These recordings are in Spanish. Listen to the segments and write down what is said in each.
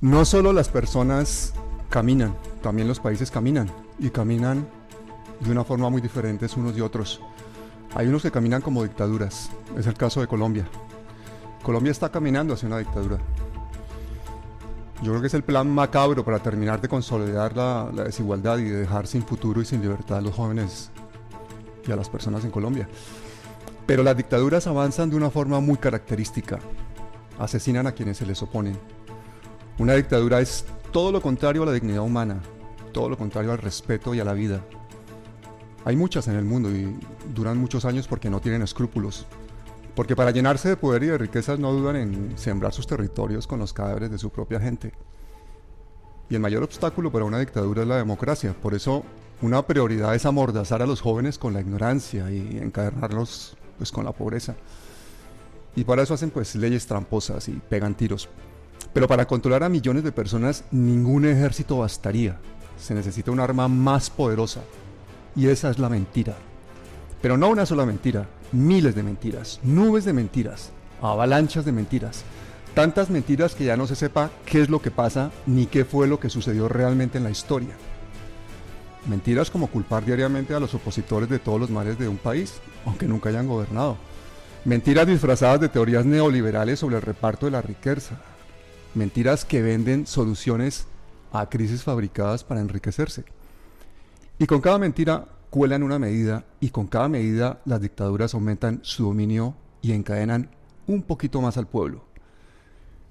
No solo las personas caminan, también los países caminan y caminan de una forma muy diferente unos y otros. Hay unos que caminan como dictaduras, es el caso de Colombia. Colombia está caminando hacia una dictadura. Yo creo que es el plan macabro para terminar de consolidar la, la, desigualdad y de dejar sin futuro y sin libertad a los jóvenes y a las personas en Colombia. Pero las dictaduras avanzan de una forma muy característica. Asesinan a quienes se les oponen. Una dictadura es todo lo contrario a la dignidad humana, todo lo contrario al respeto y a la vida. Hay muchas en el mundo y duran muchos años porque no tienen escrúpulos. Porque para llenarse de poder y de riquezas no dudan en sembrar sus territorios con los cadáveres de su propia gente. Y el mayor obstáculo para una dictadura es la democracia. Por eso una prioridad es amordazar a los jóvenes con la ignorancia y encadernarlos pues, con la pobreza. Y para eso hacen pues leyes tramposas y pegan tiros. Pero para controlar a millones de personas ningún ejército bastaría. Se necesita un arma más poderosa. Y esa es la mentira. Pero no una sola mentira, miles de mentiras, nubes de mentiras, avalanchas de mentiras. Tantas mentiras que ya no se sepa qué es lo que pasa ni qué fue lo que sucedió realmente en la historia. Mentiras como culpar diariamente a los opositores de todos los males de un país, aunque nunca hayan gobernado. Mentiras disfrazadas de teorías neoliberales sobre el reparto de la riqueza. Mentiras que venden soluciones a crisis fabricadas para enriquecerse. Y con cada mentira cuelan una medida y con cada medida las dictaduras aumentan su dominio y encadenan un poquito más al pueblo.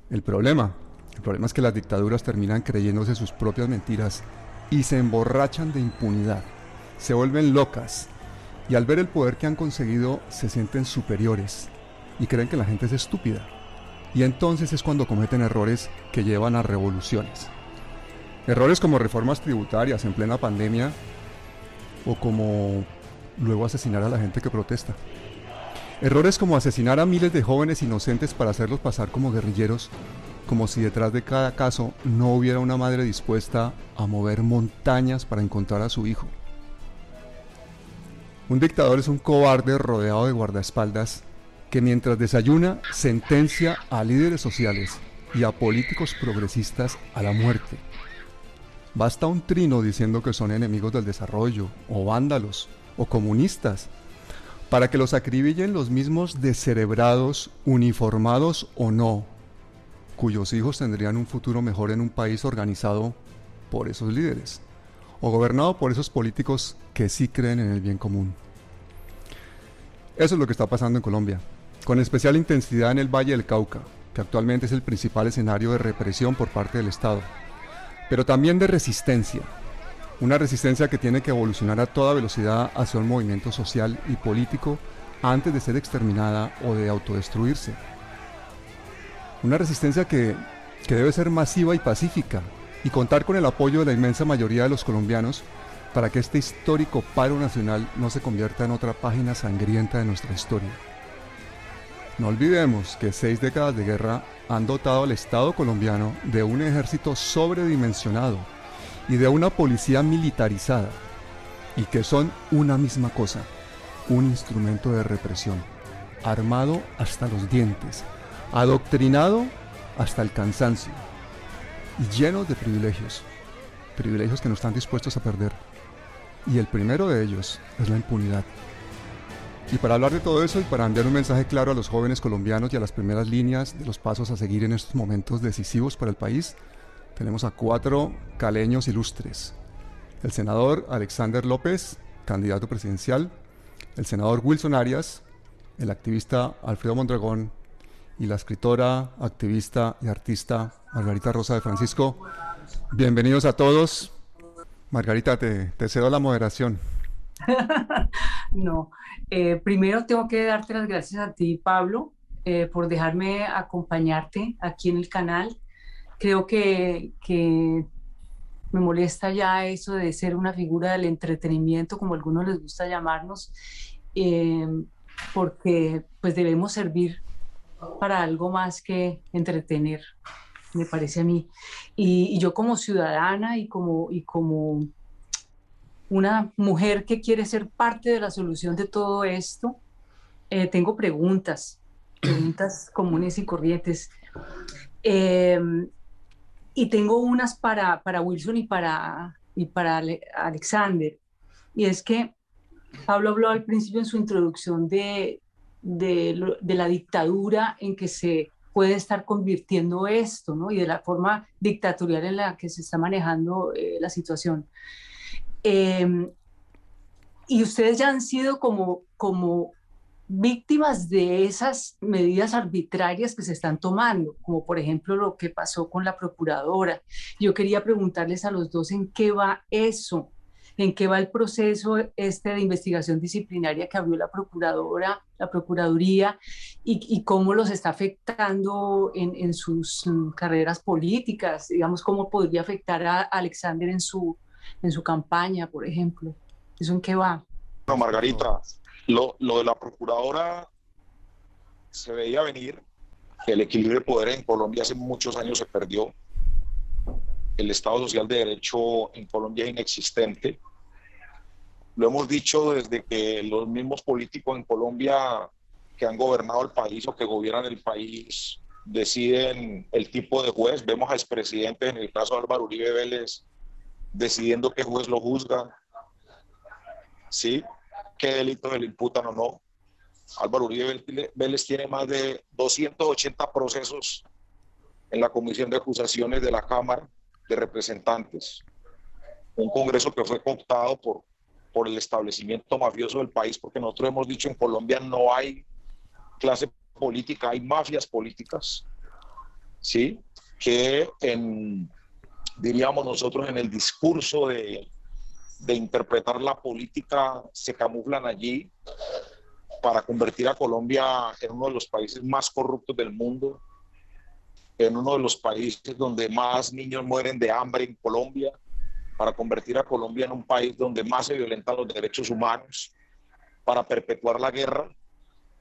El problema, el problema es que las dictaduras terminan creyéndose sus propias mentiras y se emborrachan de impunidad, se vuelven locas y al ver el poder que han conseguido se sienten superiores y creen que la gente es estúpida. Y entonces es cuando cometen errores que llevan a revoluciones. Errores como reformas tributarias en plena pandemia o como luego asesinar a la gente que protesta. Errores como asesinar a miles de jóvenes inocentes para hacerlos pasar como guerrilleros, como si detrás de cada caso no hubiera una madre dispuesta a mover montañas para encontrar a su hijo. Un dictador es un cobarde rodeado de guardaespaldas que mientras desayuna sentencia a líderes sociales y a políticos progresistas a la muerte. Basta un trino diciendo que son enemigos del desarrollo, o vándalos, o comunistas, para que los acribillen los mismos descerebrados, uniformados o no, cuyos hijos tendrían un futuro mejor en un país organizado por esos líderes, o gobernado por esos políticos que sí creen en el bien común. Eso es lo que está pasando en Colombia, con especial intensidad en el Valle del Cauca, que actualmente es el principal escenario de represión por parte del Estado pero también de resistencia. Una resistencia que tiene que evolucionar a toda velocidad hacia un movimiento social y político antes de ser exterminada o de autodestruirse. Una resistencia que, que debe ser masiva y pacífica y contar con el apoyo de la inmensa mayoría de los colombianos para que este histórico paro nacional no se convierta en otra página sangrienta de nuestra historia. No olvidemos que seis décadas de guerra han dotado al Estado colombiano de un ejército sobredimensionado y de una policía militarizada, y que son una misma cosa, un instrumento de represión, armado hasta los dientes, adoctrinado hasta el cansancio, y lleno de privilegios, privilegios que no están dispuestos a perder. Y el primero de ellos es la impunidad. Y para hablar de todo eso y para enviar un mensaje claro a los jóvenes colombianos y a las primeras líneas de los pasos a seguir en estos momentos decisivos para el país, tenemos a cuatro caleños ilustres. El senador Alexander López, candidato presidencial, el senador Wilson Arias, el activista Alfredo Mondragón y la escritora, activista y artista Margarita Rosa de Francisco. Bienvenidos a todos. Margarita, te, te cedo la moderación. no, eh, primero tengo que darte las gracias a ti, Pablo, eh, por dejarme acompañarte aquí en el canal. Creo que, me molesta ya eso de ser una figura del entretenimiento, como algunos les gusta llamarnos, eh, porque pues debemos servir para algo más que entretener, me parece a mí. Y, y yo como ciudadana y como, y como una mujer que quiere ser parte de la solución de todo esto, eh, tengo preguntas, preguntas comunes y corrientes. Em, y tengo unas para, para Wilson y para, y para Alexander. Y es que Pablo habló al principio en su introducción de, de, de la dictadura en que se puede estar convirtiendo esto, ¿no? Y de la forma dictatorial en la que se está manejando eh, la situación. Em, y ustedes ya han sido como, como víctimas de esas medidas arbitrarias que se están tomando, como por ejemplo lo que pasó con la procuradora. Yo quería preguntarles a los dos en qué va eso, en qué va el proceso este de investigación disciplinaria que abrió la procuradora, la procuraduría, y, cómo los está afectando en, sus mm, carreras políticas, digamos, cómo podría afectar a Alexander en su, en su campaña, por ejemplo. ¿Eso en qué va? No, Margarita, lo, lo de la procuradora se veía venir, el equilibrio de poder en Colombia hace muchos años se perdió, el Estado Social de Derecho en Colombia es inexistente. Lo hemos dicho desde que los mismos políticos en Colombia que han gobernado el país o que gobiernan el país deciden el tipo de juez. Vemos a expresidentes, en el caso de Álvaro Uribe Vélez, decidiendo qué juez lo juzga, ¿sí? qué delitos le imputan o no. Álvaro Uribe Vélez tiene más de 280 procesos en la Comisión de Acusaciones de la Cámara de Representantes. Un Congreso que fue cooptado por, por el establecimiento mafioso del país, porque nosotros hemos dicho en Colombia no hay clase política, hay mafias políticas, ¿sí? Que en, diríamos nosotros, en el discurso de, de interpretar la política se camuflan allí para convertir a Colombia en uno de los países más corruptos del mundo, en uno de los países donde más niños mueren de hambre en Colombia, para convertir a Colombia en un país donde más se violentan los derechos humanos, para perpetuar la guerra.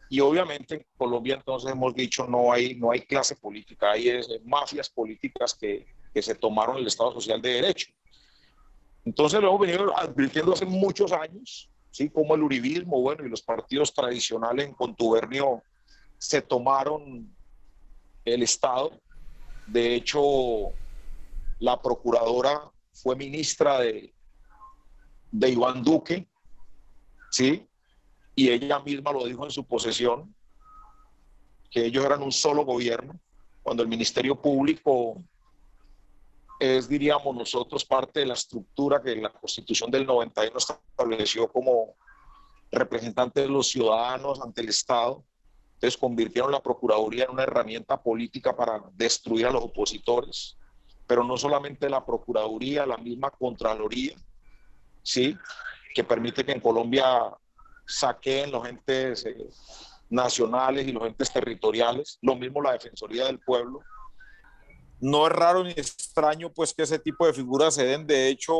Y obviamente en Colombia entonces hemos dicho no hay, no hay clase política, hay mafias políticas que, que se tomaron el Estado Social de Derecho. Entonces lo hemos venido advirtiendo hace muchos años, ¿sí? como el uribismo, bueno, y los partidos tradicionales en contubernio se tomaron el Estado de hecho, la procuradora fue ministra de, de Iván Duque, ¿sí? Y ella misma lo dijo en su posesión, que ellos eran un solo gobierno, cuando el Ministerio Público es, diríamos nosotros, parte de la estructura que la Constitución del 91 estableció como representante de los ciudadanos ante el Estado entonces convirtieron la Procuraduría en una herramienta política para destruir a los opositores, pero no solamente la Procuraduría, la misma Contraloría, ¿sí? que permite que en Colombia saquen los entes eh, nacionales y los entes territoriales, lo mismo la Defensoría del Pueblo. No es raro ni extraño pues que ese tipo de figuras se den, de hecho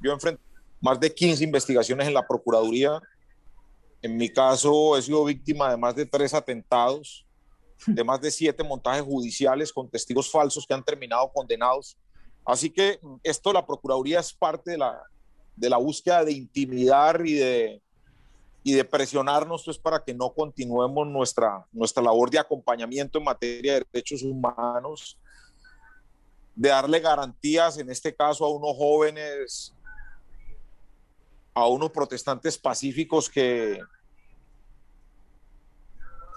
yo enfrenté más de 15 investigaciones en la Procuraduría. En mi caso, he sido víctima de más de tres atentados, de más de siete montajes judiciales con testigos falsos que han terminado condenados. Así que esto, la Procuraduría es parte de la, de la búsqueda de intimidar y de, y de presionarnos pues, para que no continuemos nuestra, nuestra labor de acompañamiento en materia de derechos humanos, de darle garantías, en este caso, a unos jóvenes a unos protestantes pacíficos que,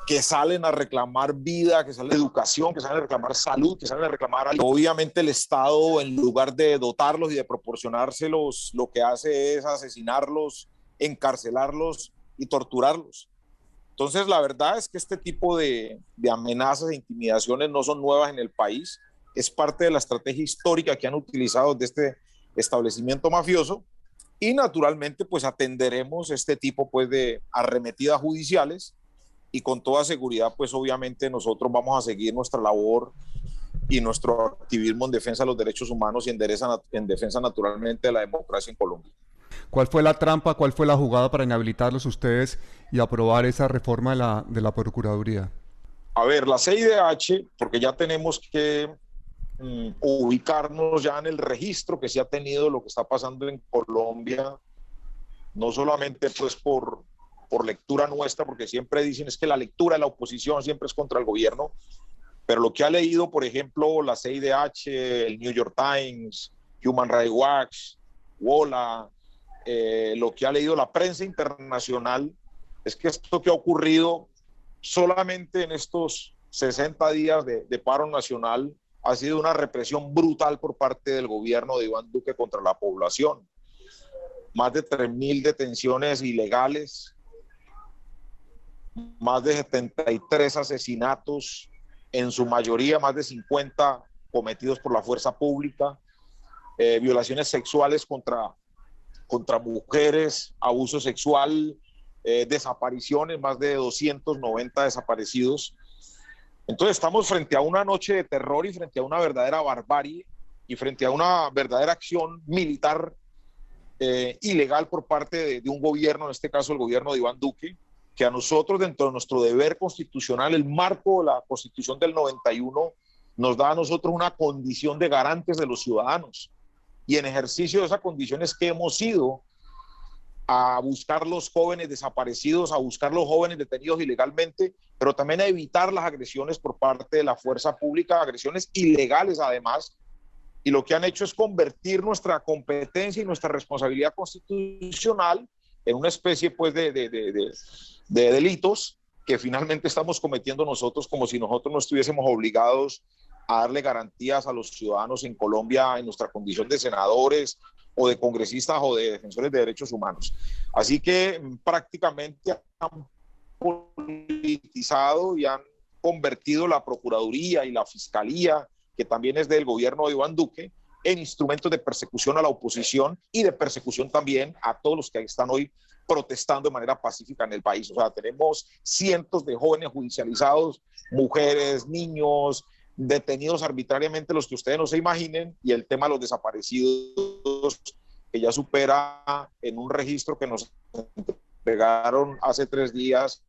que salen a reclamar vida, que salen educación, que salen a reclamar salud, que salen a reclamar... Obviamente el Estado, en lugar de dotarlos y de proporcionárselos, lo que hace es asesinarlos, encarcelarlos y torturarlos. Entonces, la verdad es que este tipo de, de amenazas e intimidaciones no son nuevas en el país, es parte de la estrategia histórica que han utilizado de este establecimiento mafioso y naturalmente pues atenderemos este tipo pues de arremetidas judiciales y con toda seguridad pues obviamente nosotros vamos a seguir nuestra labor y nuestro activismo en defensa de los derechos humanos y en, en defensa naturalmente de la democracia en Colombia. ¿Cuál fue la trampa, cuál fue la jugada para inhabilitarlos ustedes y aprobar esa reforma de la, de la Procuraduría? A ver, la CIDH, porque ya tenemos que Ubicarnos ya en el registro que se ha tenido lo que está pasando en Colombia, no solamente pues por, por lectura nuestra, porque siempre dicen es que la lectura de la oposición siempre es contra el gobierno, pero lo que ha leído, por ejemplo, la CIDH, el New York Times, Human Rights Watch, WOLA, eh, lo que ha leído la prensa internacional, es que esto que ha ocurrido solamente en estos 60 días de, de paro nacional ha sido una represión brutal por parte del gobierno de Iván Duque contra la población. Más de 3.000 detenciones ilegales, más de 73 asesinatos, en su mayoría más de 50 cometidos por la fuerza pública, eh, violaciones sexuales contra, contra mujeres, abuso sexual, eh, desapariciones, más de 290 desaparecidos. Entonces estamos frente a una noche de terror y frente a una verdadera barbarie y frente a una verdadera acción militar eh, ilegal por parte de, un gobierno, en este caso el gobierno de Iván Duque, que a nosotros dentro de nuestro deber constitucional, el marco de la constitución del 91, nos da a nosotros una condición de garantes de los ciudadanos. Y en ejercicio de esa condición es que hemos ido a buscar los jóvenes desaparecidos, a buscar los jóvenes detenidos ilegalmente, pero también a evitar las agresiones por parte de la fuerza pública, agresiones ilegales además. Y lo que han hecho es convertir nuestra competencia y nuestra responsabilidad constitucional en una especie pues de, de, de, de, delitos que finalmente estamos cometiendo nosotros como si nosotros no estuviésemos obligados a darle garantías a los ciudadanos en Colombia en nuestra condición de senadores o de congresistas o de defensores de derechos humanos. Así que prácticamente han politizado y han convertido la Procuraduría y la Fiscalía, que también es del gobierno de Iván Duque, en instrumentos de persecución a la oposición y de persecución también a todos los que están hoy protestando de manera pacífica en el país. O sea, tenemos cientos de jóvenes judicializados, mujeres, niños, detenidos arbitrariamente, los que ustedes no se imaginen, y el tema de los desaparecidos, que ya supera en un registro que nos entregaron hace tres días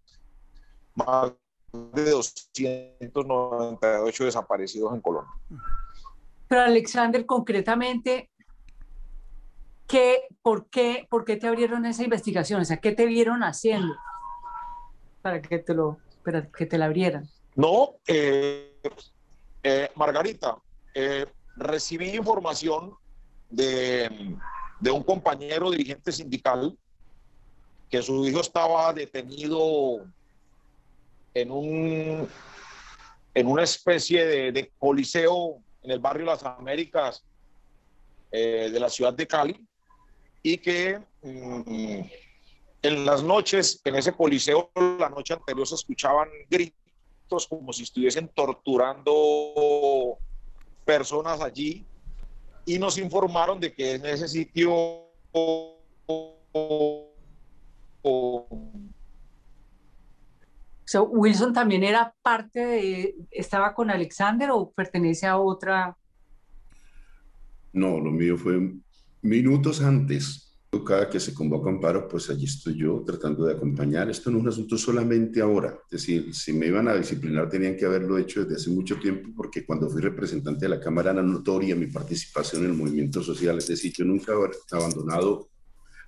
más de 298 desaparecidos en Colombia. Pero Alexander, concretamente, ¿qué, por, qué, ¿por qué te abrieron esa investigación? O sea, ¿qué te vieron haciendo para que te, lo, para que te la abrieran? No, eh, eh, Margarita, eh, recibí información de, de un compañero dirigente sindical que su hijo estaba detenido en un en una especie de, de coliseo en el barrio Las Américas eh, de la ciudad de Cali y que mm, en las noches, en ese coliseo, la noche anterior se escuchaban gritos como si estuviesen torturando personas allí y nos informaron de que en ese sitio Wilson también era parte de, estaba con Alexander o pertenece a otra. No, lo mío fue minutos antes. Cada que se convoca un paro, pues allí estoy yo tratando de acompañar. Esto no es un asunto solamente ahora. Es decir, si me iban a disciplinar, tenían que haberlo hecho desde hace mucho tiempo, porque cuando fui representante de la Cámara era notoria mi participación en el movimiento social. Es decir, yo nunca he abandonado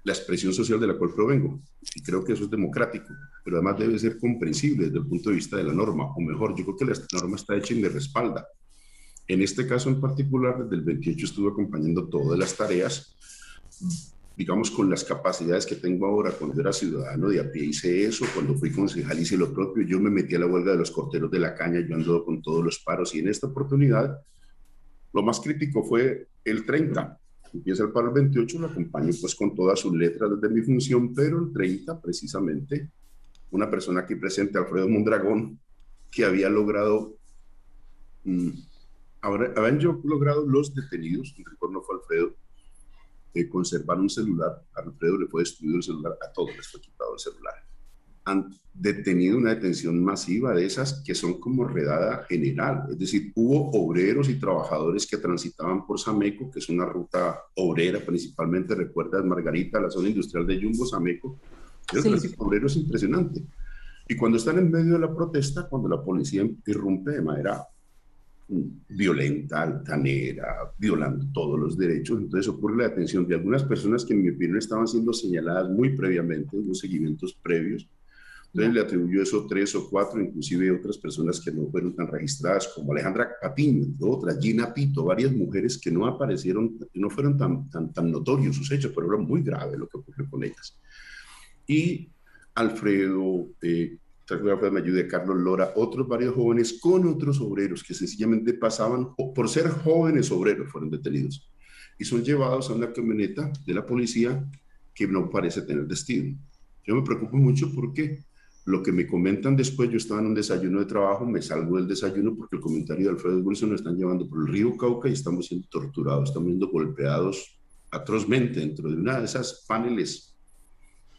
la expresión social de la cual provengo. Y creo que eso es democrático, pero además debe ser comprensible desde el punto de vista de la norma, o mejor, yo creo que la norma está hecha y me respalda. En este caso en particular, desde el 28 estuve acompañando todas las tareas, digamos, con las capacidades que tengo ahora. Cuando era ciudadano de a pie hice eso, cuando fui concejal hice lo propio, yo me metí a la huelga de los corteros de la caña, yo ando con todos los paros y en esta oportunidad lo más crítico fue el 30, empieza el paro el 28, lo acompaño pues con todas sus letras desde mi función, pero el 30 precisamente, una persona aquí presente, Alfredo Mondragón, que había logrado, mmm, habían yo logrado los detenidos, en recuerdo fue Alfredo, de conservar un celular, a Alfredo le fue destruido el celular, a todos les fue quitado el celular han detenido una detención masiva de esas que son como redada general. Es decir, hubo obreros y trabajadores que transitaban por Sameco, que es una ruta obrera principalmente, recuerdas Margarita, la zona industrial de Jumbo, Sameco. Es obrero es impresionante. Y cuando están en medio de la protesta, cuando la policía irrumpe de manera violenta, altanera, violando todos los derechos. Entonces ocurre la detención de algunas personas que en mi opinión estaban siendo señaladas muy previamente, los seguimientos previos, Entonces le atribuyó eso tres o cuatro, inclusive otras personas que no fueron tan registradas, como Alejandra Patiño, otra, Gina Pito, varias mujeres que no aparecieron, no fueron tan, tan, tan notorios sus hechos, pero era muy grave lo que ocurrió con ellas. Y Alfredo, eh, me ayude Carlos Lora, otros varios jóvenes con otros obreros que sencillamente pasaban, por ser jóvenes obreros, fueron detenidos y son llevados a una camioneta de la policía que no parece tener destino. Yo me preocupo mucho porque lo que me comentan después, yo estaba en un desayuno de trabajo, me salgo del desayuno porque el comentario de Alfredo Wilson nos están llevando por el río Cauca y estamos siendo torturados, estamos siendo golpeados atrozmente dentro de una de esas paneles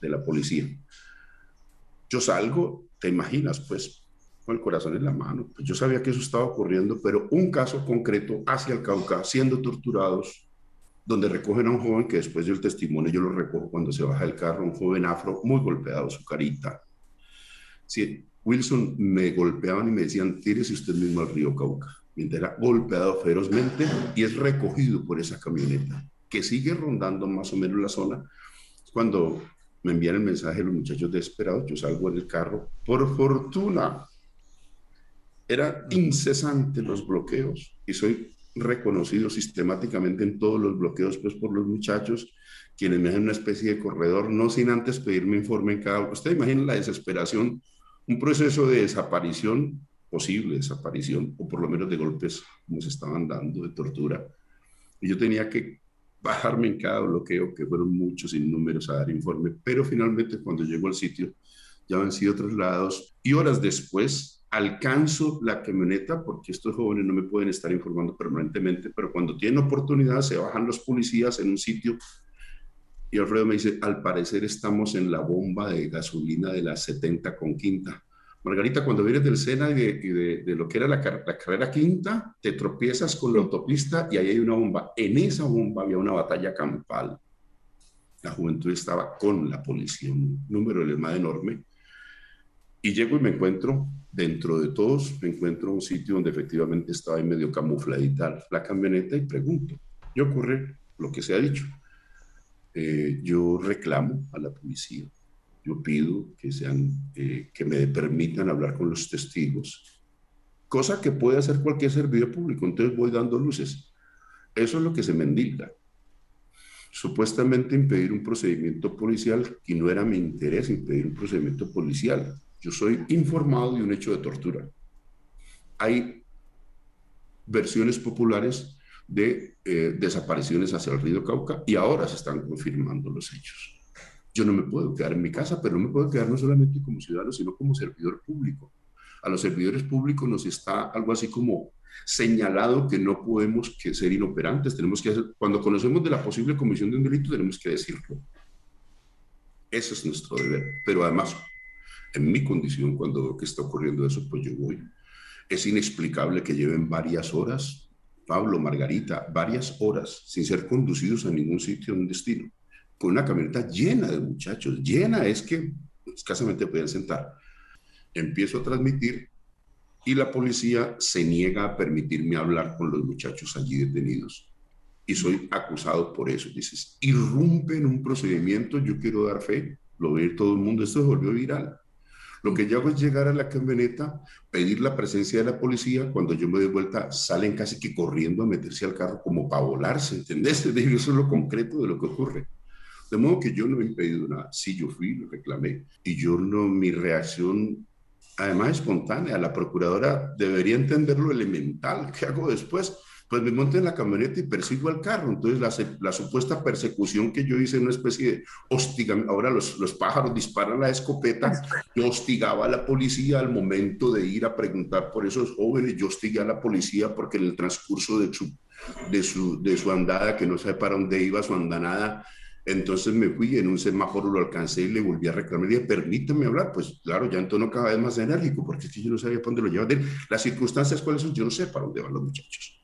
de la policía. Yo salgo, te imaginas, pues, con el corazón en la mano. Pues yo sabía que eso estaba ocurriendo, pero un caso concreto hacia el Cauca, siendo torturados, donde recogen a un joven que después del testimonio yo lo recojo cuando se baja del carro, un joven afro muy golpeado, su carita. Sí, Wilson me golpeaban y me decían, tírese usted mismo al río Cauca, mientras era golpeado ferozmente y es recogido por esa camioneta que sigue rondando más o menos la zona. Cuando me envían el mensaje los muchachos desesperados, yo salgo en el carro. Por fortuna, eran incesantes los bloqueos y soy reconocido sistemáticamente en todos los bloqueos pues por los muchachos, quienes me hacen una especie de corredor, no sin antes pedirme informe en cada... Usted imagina la desesperación, un proceso de desaparición, posible desaparición, o por lo menos de golpes como se estaban dando, de tortura. Y yo tenía que bajarme en cada bloqueo, que fueron muchos sin números a dar informe, pero finalmente cuando llego al sitio ya han sido trasladados y horas después alcanzo la camioneta, porque estos jóvenes no me pueden estar informando permanentemente, pero cuando tienen oportunidad se bajan los policías en un sitio y Alfredo me dice, al parecer estamos en la bomba de gasolina de la 70 con quinta. Margarita, cuando vienes del Sena y de, de, lo que era la, la, carrera quinta, te tropiezas con la autopista y ahí hay una bomba. En esa bomba había una batalla campal. La juventud estaba con la policía, un número de más enorme. Y llego y me encuentro Dentro de todos me encuentro un sitio donde efectivamente estaba ahí medio camufladita la camioneta y pregunto. Y ocurre lo que se ha dicho. Eh, yo reclamo a la policía, yo pido que, sean, eh, que me permitan hablar con los testigos, cosa que puede hacer cualquier servidor público, entonces voy dando luces. Eso es lo que se me endilga. Supuestamente impedir un procedimiento policial y no era mi interés impedir un procedimiento policial. Yo soy informado de un hecho de tortura. Hay versiones populares de eh, desapariciones hacia el río Cauca y ahora se están confirmando los hechos. Yo no me puedo quedar en mi casa, pero no me puedo quedar no solamente como ciudadano, sino como servidor público. A los servidores públicos nos está algo así como señalado que no podemos que ser inoperantes. Tenemos que hacer, cuando conocemos de la posible comisión de un delito, tenemos que decirlo. Ese es nuestro deber. Pero además, en mi condición, cuando veo que está ocurriendo eso, pues yo voy. Es inexplicable que lleven varias horas, Pablo, Margarita, varias horas sin ser conducidos a ningún sitio, a un destino, con una camioneta llena de muchachos, llena, es que escasamente pueden sentar. Empiezo a transmitir y la policía se niega a permitirme hablar con los muchachos allí detenidos. Y soy acusado por eso. Dices, irrumpe en un procedimiento, yo quiero dar fe, lo ve todo el mundo, esto se volvió viral. Lo que yo hago es llegar a la camioneta, pedir la presencia de la policía. Cuando yo me doy vuelta, salen casi que corriendo a meterse al carro como para volarse, ¿entendés? Eso es lo concreto de lo que ocurre. De modo que yo no he impedido nada. Sí, yo fui, lo reclamé. Y yo no, mi reacción, además espontánea, la procuradora debería entender lo elemental. ¿Qué hago después? pues me monto en la camioneta y persigo al carro. Entonces la, la supuesta persecución que yo hice, una especie de hostigamiento, ahora los, los, pájaros disparan la escopeta, yo hostigaba a la policía al momento de ir a preguntar por esos jóvenes, yo hostigué a la policía porque en el transcurso de su, de su, de su andada, que no sabe para dónde iba su andanada, entonces me fui en un semáforo, lo alcancé y le volví a reclamar. Y dije, permíteme hablar. Pues claro, ya en tono cada vez más enérgico, porque es que yo no sabía para dónde lo llevan. Las circunstancias cuáles son, yo no sé para dónde van los muchachos.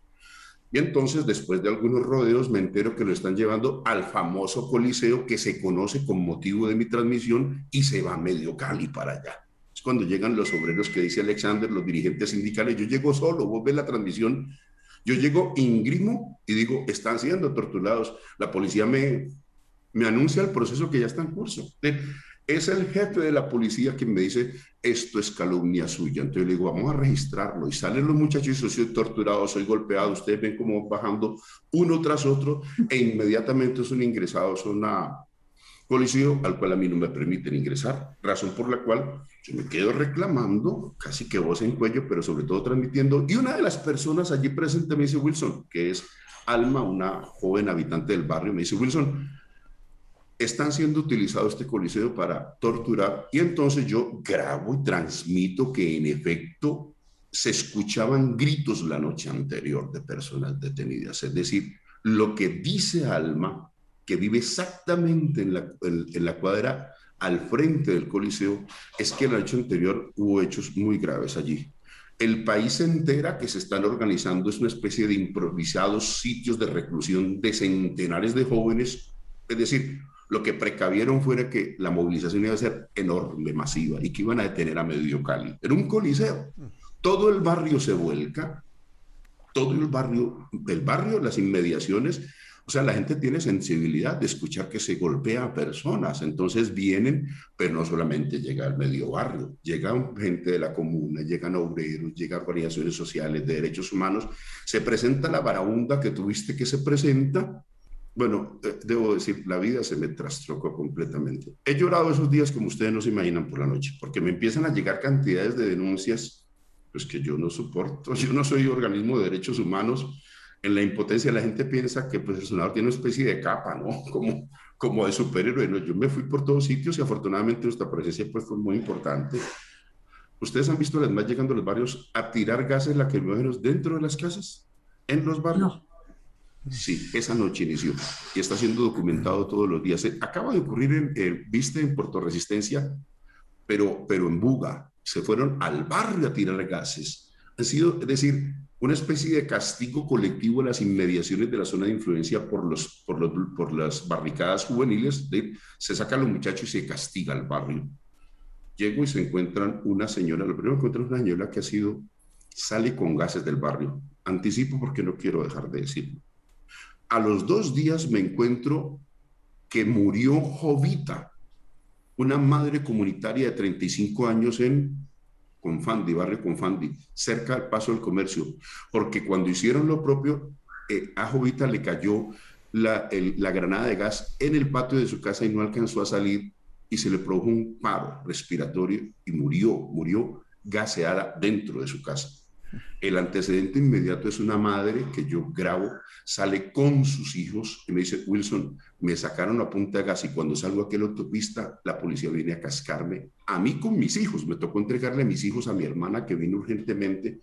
Y entonces, después de algunos rodeos, me entero que lo están llevando al famoso coliseo que se conoce con motivo de mi transmisión y se va medio Cali para allá. Es cuando llegan los obreros que dice Alexander, los dirigentes sindicales, yo llego solo, vos ves la transmisión, yo llego íngrimo y digo, están siendo torturados. La policía me, me anuncia el proceso que ya está en curso. es el jefe de la policía quien me dice, esto es calumnia suya. Entonces le digo, vamos a registrarlo. Y salen los muchachos y soy torturado, soy golpeado. Ustedes ven cómo bajando uno tras otro e inmediatamente son ingresados a una policía al cual a mí no me permiten ingresar. Razón por la cual yo me quedo reclamando, casi que voz en cuello, pero sobre todo transmitiendo. Y una de las personas allí presente me dice, Wilson, que es Alma, una joven habitante del barrio, me dice, Wilson, están siendo utilizados este coliseo para torturar y entonces yo grabo y transmito que en efecto se escuchaban gritos la noche anterior de personas detenidas. Es decir, lo que dice Alma, que vive exactamente en la, en, la cuadra al frente del coliseo, es que la noche anterior hubo hechos muy graves allí. El país entera que se están organizando es una especie de improvisados sitios de reclusión de centenares de jóvenes, es decir, lo que precavieron fuera que la movilización iba a ser enorme, masiva, y que iban a detener a medio Cali. Era un coliseo. Todo el barrio se vuelca, todo el barrio, del barrio, las inmediaciones, o sea, la gente tiene sensibilidad de escuchar que se golpea a personas, entonces vienen, pero no solamente llega al medio barrio, llegan gente de la comuna, llegan obreros, llegan organizaciones sociales de derechos humanos, se presenta la varaunda que tuviste que se presenta, bueno, eh, debo decir, la vida se me trastrocó completamente. He llorado esos días como ustedes no se imaginan por la noche, porque me empiezan a llegar cantidades de denuncias pues que yo no soporto. Yo no soy organismo de derechos humanos. En la impotencia la gente piensa que pues, el senador tiene una especie de capa, ¿no? Como, como de superhéroe. ¿no? Yo me fui por todos sitios y afortunadamente nuestra presencia pues, fue muy importante. ¿Ustedes han visto a las más llegando a los barrios a tirar gases lacrimógenos dentro de las casas? ¿En los barrios? Sí, esa noche inició y está siendo documentado todos los días. Acaba de ocurrir en, eh, viste, en Puerto Resistencia, pero, pero en Buga. Se fueron al barrio a tirar gases. Ha sido, es decir, una especie de castigo colectivo en las inmediaciones de la zona de influencia por, los, por, los, por las barricadas juveniles. se saca a los muchachos y se castiga al barrio. Llego y se encuentran una señora, lo primero encuentran una señora que ha sido, sale con gases del barrio. Anticipo porque no quiero dejar de decirlo a los dos días me encuentro que murió Jovita, una madre comunitaria de 35 años en Confandi, barrio Confandi, cerca del paso del comercio, porque cuando hicieron lo propio, eh, a Jovita le cayó la, la granada de gas en el patio de su casa y no alcanzó a salir y se le produjo un paro respiratorio y murió, murió gaseada dentro de su casa. El antecedente inmediato es una madre que yo grabo, sale con sus hijos y me dice, Wilson, me sacaron a punta de gas y cuando salgo a la autopista, la policía viene a cascarme. A mí con mis hijos, me tocó entregarle a mis hijos a mi hermana que vino urgentemente.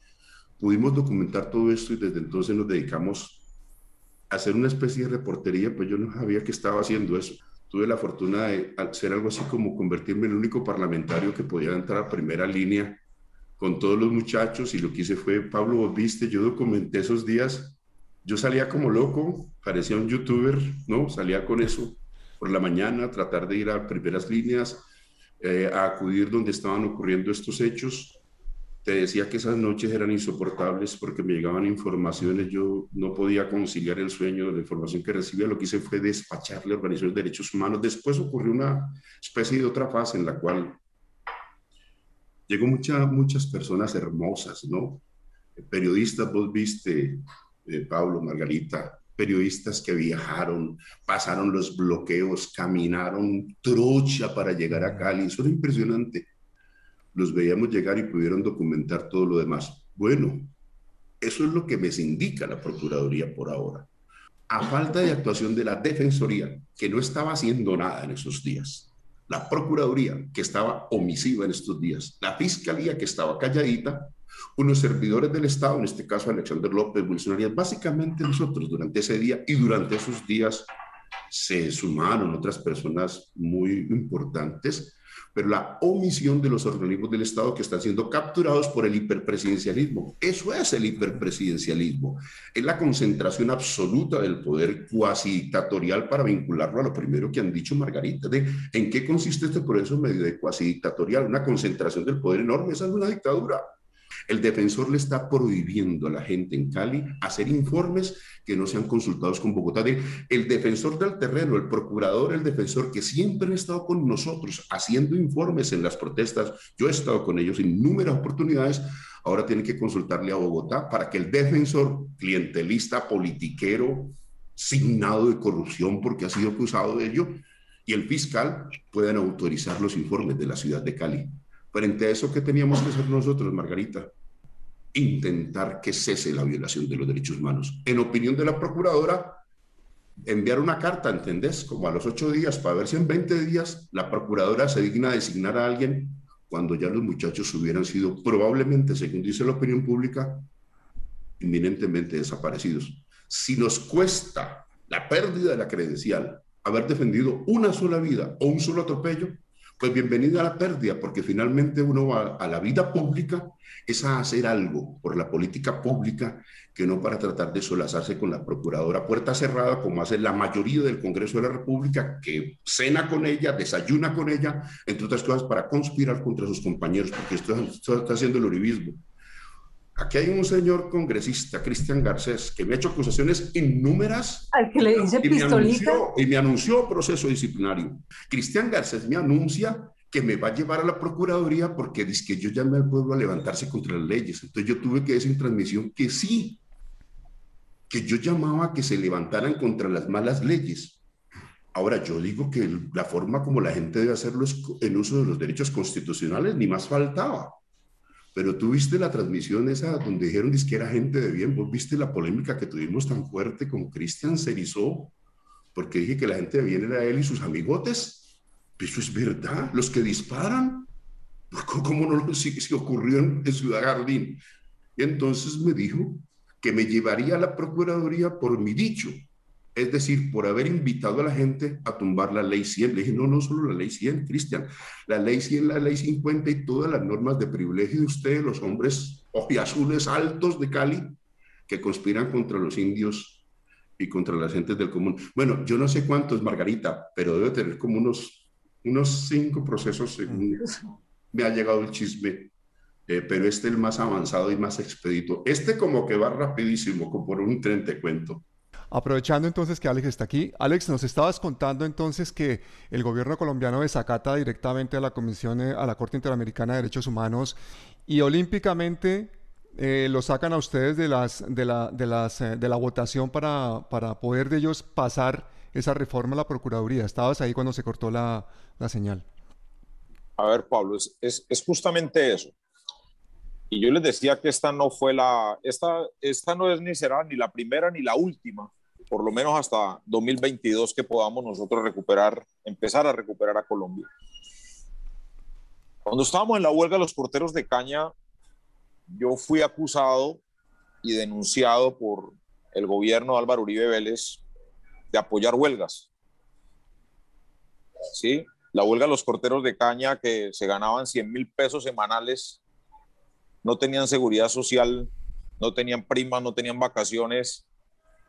Pudimos documentar todo esto y desde entonces nos dedicamos a hacer una especie de reportería, pues yo no sabía que estaba haciendo eso. Tuve la fortuna de hacer algo así como convertirme en el único parlamentario que podía entrar a primera línea con todos los muchachos y lo que hice fue, Pablo, vos viste, yo documenté esos días, yo salía como loco, parecía un youtuber, ¿no? Salía con eso por la mañana, tratar de ir a primeras líneas, eh, a acudir donde estaban ocurriendo estos hechos. Te decía que esas noches eran insoportables porque me llegaban informaciones, yo no podía conciliar el sueño de la información que recibía, lo que hice fue despacharle a organizaciones de derechos humanos. Después ocurrió una especie de otra fase en la cual llegó muchas muchas personas hermosas, ¿no? Periodistas, vos viste, eh, Pablo, Margarita, periodistas que viajaron, pasaron los bloqueos, caminaron trocha para llegar a Cali. Eso era impresionante. Los veíamos llegar y pudieron documentar todo lo demás. Bueno, eso es lo que me indica la Procuraduría por ahora. A falta de actuación de la Defensoría, que no estaba haciendo nada en esos días, la Procuraduría, que estaba omisiva en estos días, la Fiscalía, que estaba calladita, unos servidores del Estado, en este caso Alexander López, Wilson Arias, básicamente nosotros durante ese día y durante esos días se sumaron otras personas muy importantes pero la omisión de los organismos del Estado que están siendo capturados por el hiperpresidencialismo. Eso es el hiperpresidencialismo. Es la concentración absoluta del poder cuasi dictatorial para vincularlo a lo primero que han dicho Margarita, de en qué consiste este proceso medio de cuasi dictatorial, una concentración del poder enorme, esa es una dictadura. El defensor le está prohibiendo a la gente en Cali hacer informes que no sean consultados con Bogotá. El defensor del terreno, el procurador, el defensor que siempre han estado con nosotros haciendo informes en las protestas, yo he estado con ellos en innumerables oportunidades, ahora tiene que consultarle a Bogotá para que el defensor clientelista, politiquero, signado de corrupción porque ha sido acusado de ello, y el fiscal puedan autorizar los informes de la ciudad de Cali. Frente a eso, ¿qué teníamos que hacer nosotros, Margarita? Intentar que cese la violación de los derechos humanos. En opinión de la procuradora, enviar una carta, ¿entendés? Como a los ocho días, para ver si en 20 días la procuradora se digna designar a alguien cuando ya los muchachos hubieran sido probablemente, según dice la opinión pública, inminentemente desaparecidos si nos cuesta la pérdida de la credencial haber defendido una sola vida o un solo atropello, pues bienvenida a la pérdida, porque finalmente uno va a la vida pública, es a hacer algo por la política pública que no para tratar de solazarse con la procuradora puerta cerrada, como hace la mayoría del Congreso de la República, que cena con ella, desayuna con ella, entre otras cosas, para conspirar contra sus compañeros, porque esto, está haciendo el uribismo. Aquí hay un señor congresista, Cristian Garcés, que me ha hecho acusaciones innúmeras. Al que le dice y pistolita. Me anunció, y me anunció proceso disciplinario. Cristian Garcés me anuncia que me va a llevar a la Procuraduría porque dice que yo llamé al pueblo a levantarse contra las leyes. Entonces yo tuve que decir en transmisión que sí, que yo llamaba a que se levantaran contra las malas leyes. Ahora, yo digo que la forma como la gente debe hacerlo es en uso de los derechos constitucionales, ni más faltaba. Pero tú viste la transmisión esa donde dijeron que era gente de bien, vos viste la polémica que tuvimos tan fuerte con Cristian Cerizó, porque dije que la gente de bien era él y sus amigotes. Eso es verdad, los que disparan. ¿Cómo no lo si, si ocurrió en, en Ciudad Jardín? Y entonces me dijo que me llevaría a la Procuraduría por mi dicho, es decir, por haber invitado a la gente a tumbar la ley 100. Le dije, no, no solo la ley 100, Cristian, la ley 100, la ley 50 y todas las normas de privilegio de ustedes, los hombres azules altos de Cali, que conspiran contra los indios y contra las gentes del común. Bueno, yo no sé cuántos, Margarita, pero debe tener como unos, unos cinco procesos según me ha llegado el chisme. Eh, pero este es el más avanzado y más expedito. Este como que va rapidísimo, como por un tren te cuento. Aprovechando entonces que Alex está aquí, Alex, nos estabas contando entonces que el gobierno colombiano desacata directamente a la Comisión, a la Corte Interamericana de Derechos Humanos y olímpicamente eh, lo sacan a ustedes de, las, de, la, de, las, eh, de la votación para, para poder de ellos pasar esa reforma a la Procuraduría. Estabas ahí cuando se cortó la, la señal. A ver, Pablo, es, es, es, justamente eso. Y yo les decía que esta no fue la, esta, esta no es ni será ni la primera ni la última por lo menos hasta 2022 que podamos nosotros recuperar, empezar a recuperar a Colombia. Cuando estábamos en la huelga de los porteros de caña, yo fui acusado y denunciado por el gobierno de Álvaro Uribe Vélez de apoyar huelgas. Sí, la huelga de los porteros de caña que se ganaban 100 mil pesos semanales, no tenían seguridad social, no tenían primas, no tenían vacaciones,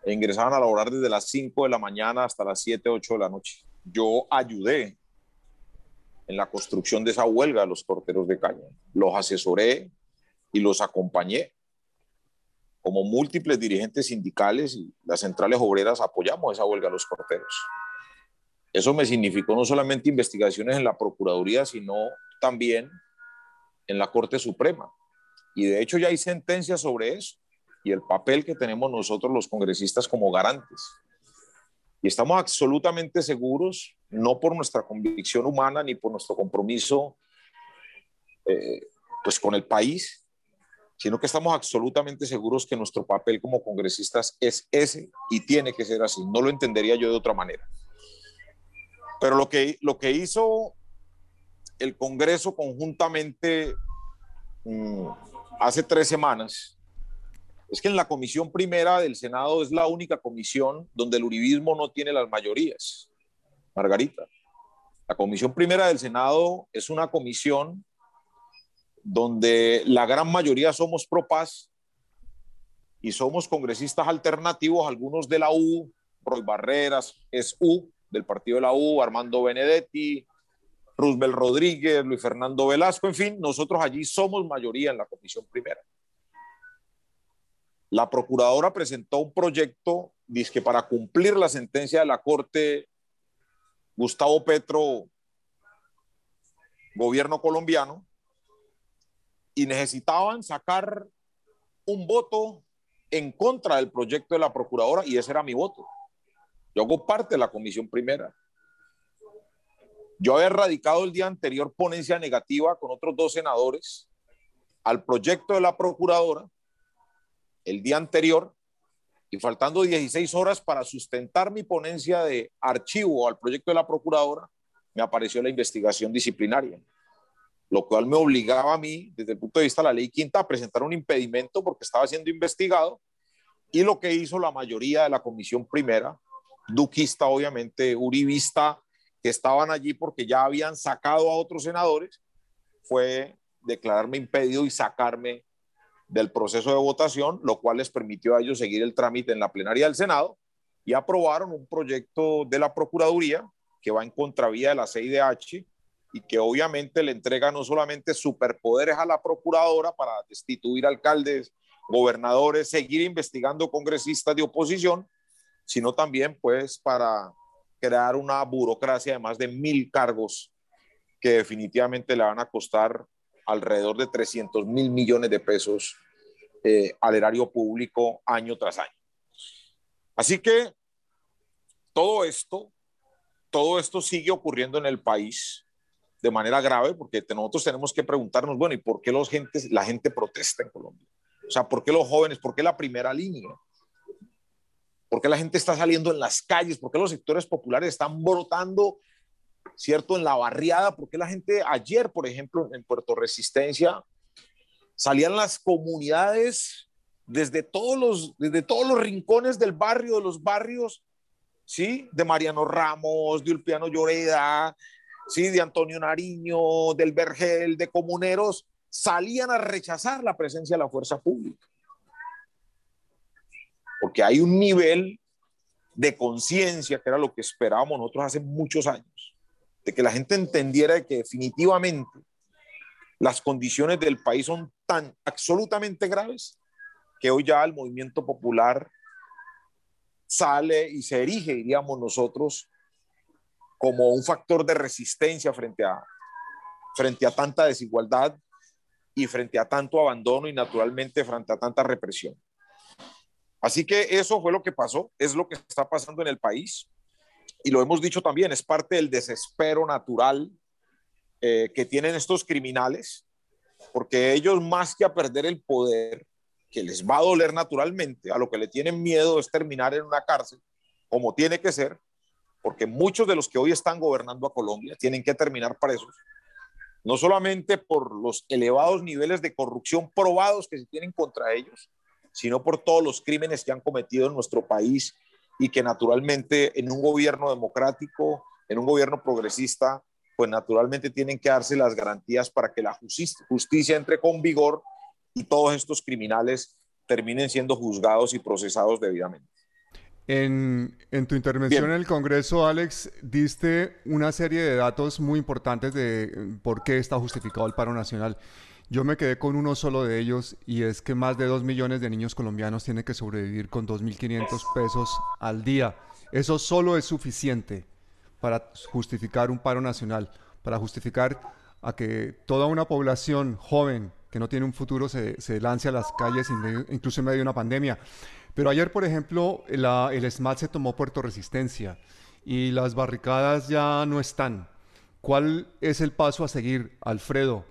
e ingresaban a laborar desde las 5 de la mañana hasta las 7, 8 de la noche. Yo ayudé en la construcción de esa huelga de los porteros de caña. Los asesoré y los acompañé. Como múltiples dirigentes sindicales y las centrales obreras apoyamos esa huelga de los porteros. Eso me significó no solamente investigaciones en la Procuraduría, sino también en la Corte Suprema. Y de hecho ya hay sentencias sobre eso y el papel que tenemos nosotros los congresistas como garantes. Y estamos absolutamente seguros, no por nuestra convicción humana ni por nuestro compromiso eh, pues con el país, sino que estamos absolutamente seguros que nuestro papel como congresistas es ese y tiene que ser así. No lo entendería yo de otra manera. Pero lo que, lo que hizo el Congreso conjuntamente mmm, hace tres semanas es que en la comisión primera del Senado es la única comisión donde el uribismo no tiene las mayorías. Margarita, la comisión primera del Senado es una comisión donde la gran mayoría somos pro paz y somos congresistas alternativos, algunos de la U, Roy Barreras es U, del partido de la U, Armando Benedetti, Roosevelt Rodríguez, Luis Fernando Velasco, en fin, nosotros allí somos mayoría en la comisión primera. La procuradora presentó un proyecto, que para cumplir la sentencia de la Corte, Gustavo Petro, gobierno colombiano, y necesitaban sacar un voto en contra del proyecto de la procuradora y ese era mi voto. Yo hago parte de la comisión primera. Yo había radicado el día anterior ponencia negativa con otros dos senadores al proyecto de la procuradora el día anterior y faltando 16 horas para sustentar mi ponencia de archivo al proyecto de la procuradora, me apareció la investigación disciplinaria, lo cual me obligaba a mí, desde el punto de vista de la ley quinta, a presentar un impedimento porque estaba siendo investigado y lo que hizo la mayoría de la comisión primera, duquista obviamente, uribista, que estaban allí porque ya habían sacado a otros senadores, fue declararme impedido y sacarme del proceso de votación, lo cual les permitió a ellos seguir el trámite en la plenaria del Senado y aprobaron un proyecto de la Procuraduría que va en contravía de la CIDH y que obviamente le entrega no solamente superpoderes a la Procuradora para destituir alcaldes, gobernadores, seguir investigando congresistas de oposición, sino también pues para crear una burocracia de más de mil cargos que definitivamente le van a costar alrededor de 300 mil millones de pesos eh, al erario público año tras año. Así que todo esto, todo esto sigue ocurriendo en el país de manera grave porque nosotros tenemos que preguntarnos, bueno, ¿y por qué los gentes, la gente protesta en Colombia? O sea, ¿por qué los jóvenes? ¿Por qué la primera línea? ¿Por qué la gente está saliendo en las calles? ¿Por qué los sectores populares están brotando, cierto, en la barriada? ¿Por qué la gente ayer, por ejemplo, en Puerto Resistencia, salían las comunidades desde todos los, desde todos los rincones del barrio, de los barrios, ¿sí? De Mariano Ramos, de Ulpiano Lloreda, ¿sí? De Antonio Nariño, del Vergel, de Comuneros, salían a rechazar la presencia de la fuerza pública porque hay un nivel de conciencia, que era lo que esperábamos nosotros hace muchos años, de que la gente entendiera que definitivamente las condiciones del país son tan absolutamente graves que hoy ya el movimiento popular sale y se erige, diríamos nosotros, como un factor de resistencia frente a, frente a tanta desigualdad y frente a tanto abandono y naturalmente frente a tanta represión. Así que eso fue lo que pasó, es lo que está pasando en el país y lo hemos dicho también, es parte del desespero natural eh, que tienen estos criminales, porque ellos más que a perder el poder, que les va a doler naturalmente, a lo que le tienen miedo es terminar en una cárcel, como tiene que ser, porque muchos de los que hoy están gobernando a Colombia tienen que terminar presos, no solamente por los elevados niveles de corrupción probados que se tienen contra ellos, sino por todos los crímenes que han cometido en nuestro país y que naturalmente en un gobierno democrático, en un gobierno progresista, pues naturalmente tienen que darse las garantías para que la justicia, entre con vigor y todos estos criminales terminen siendo juzgados y procesados debidamente. En, tu intervención en el Congreso, Alex, diste una serie de datos muy importantes de por qué está justificado el paro nacional. Yo me quedé con uno solo de ellos y es que más de dos millones de niños colombianos tienen que sobrevivir con 2.500 pesos al día. Eso solo es suficiente para justificar un paro nacional, para justificar a que toda una población joven que no tiene un futuro se, lance a las calles, incluso en medio de una pandemia. Pero ayer, por ejemplo, el SMAT se tomó Puerto Resistencia y las barricadas ya no están. ¿Cuál es el paso a seguir, Alfredo?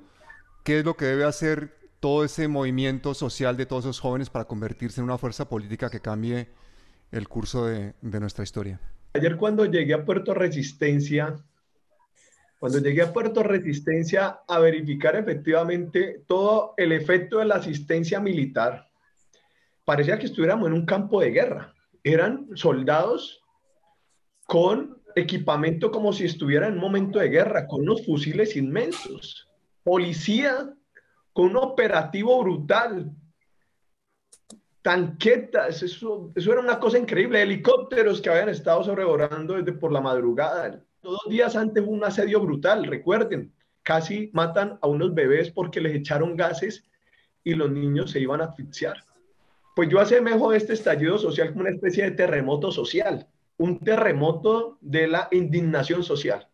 ¿Qué es lo que debe hacer todo ese movimiento social de todos esos jóvenes para convertirse en una fuerza política que cambie el curso de, nuestra historia? Ayer cuando llegué a Puerto Resistencia, cuando llegué a Puerto Resistencia a verificar efectivamente todo el efecto de la asistencia militar, parecía que estuviéramos en un campo de guerra. Eran soldados con equipamiento como si estuvieran en un momento de guerra, con unos fusiles inmensos policía con un operativo brutal, tanquetas, eso, eso era una cosa increíble, helicópteros que habían estado sobrevolando desde por la madrugada, dos días antes hubo un asedio brutal, recuerden, casi matan a unos bebés porque les echaron gases y los niños se iban a asfixiar. Pues yo asemejo este estallido social como una especie de terremoto social, un terremoto de la indignación social,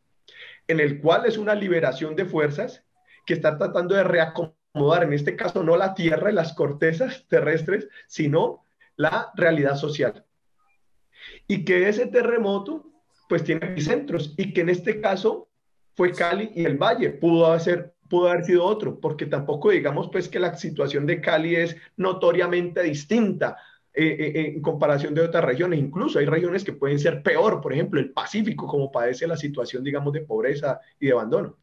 en el cual es una liberación de fuerzas que está tratando de reacomodar, en este caso no la tierra y las cortezas terrestres, sino la realidad social. Y que ese terremoto pues tiene epicentros y que en este caso fue Cali y el Valle, pudo haber, pudo haber sido otro, porque tampoco digamos pues que la situación de Cali es notoriamente distinta eh, eh, eh, en comparación de otras regiones, incluso hay regiones que pueden ser peor, por ejemplo el Pacífico, como padece la situación digamos de pobreza y de abandono.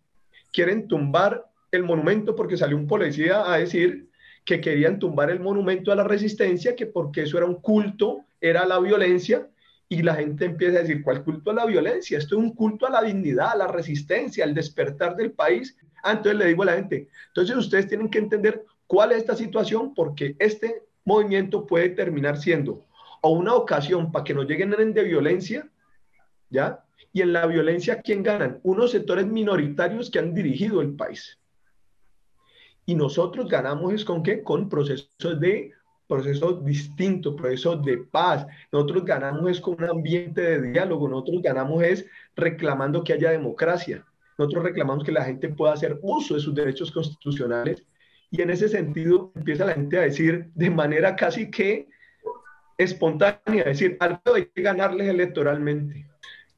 Quieren tumbar el monumento porque salió un policía a decir que querían tumbar el monumento a la resistencia, que porque eso era un culto, era la violencia, y la gente empieza a decir, ¿cuál culto a la violencia? Esto es un culto a la dignidad, a la resistencia, al despertar del país. Ah, entonces le digo a la gente, entonces ustedes tienen que entender cuál es esta situación, porque este movimiento puede terminar siendo o una ocasión para que no lleguen en de violencia, ¿ya? Y en la violencia, ¿quién ganan? Unos sectores minoritarios que han dirigido el país. Y nosotros ganamos es con qué? Con procesos de procesos distintos, procesos de paz. Nosotros ganamos es con un ambiente de diálogo, nosotros ganamos es reclamando que haya democracia. Nosotros reclamamos que la gente pueda hacer uso de sus derechos constitucionales y en ese sentido empieza la gente a decir de manera casi que espontánea, decir, algo hay que ganarles electoralmente.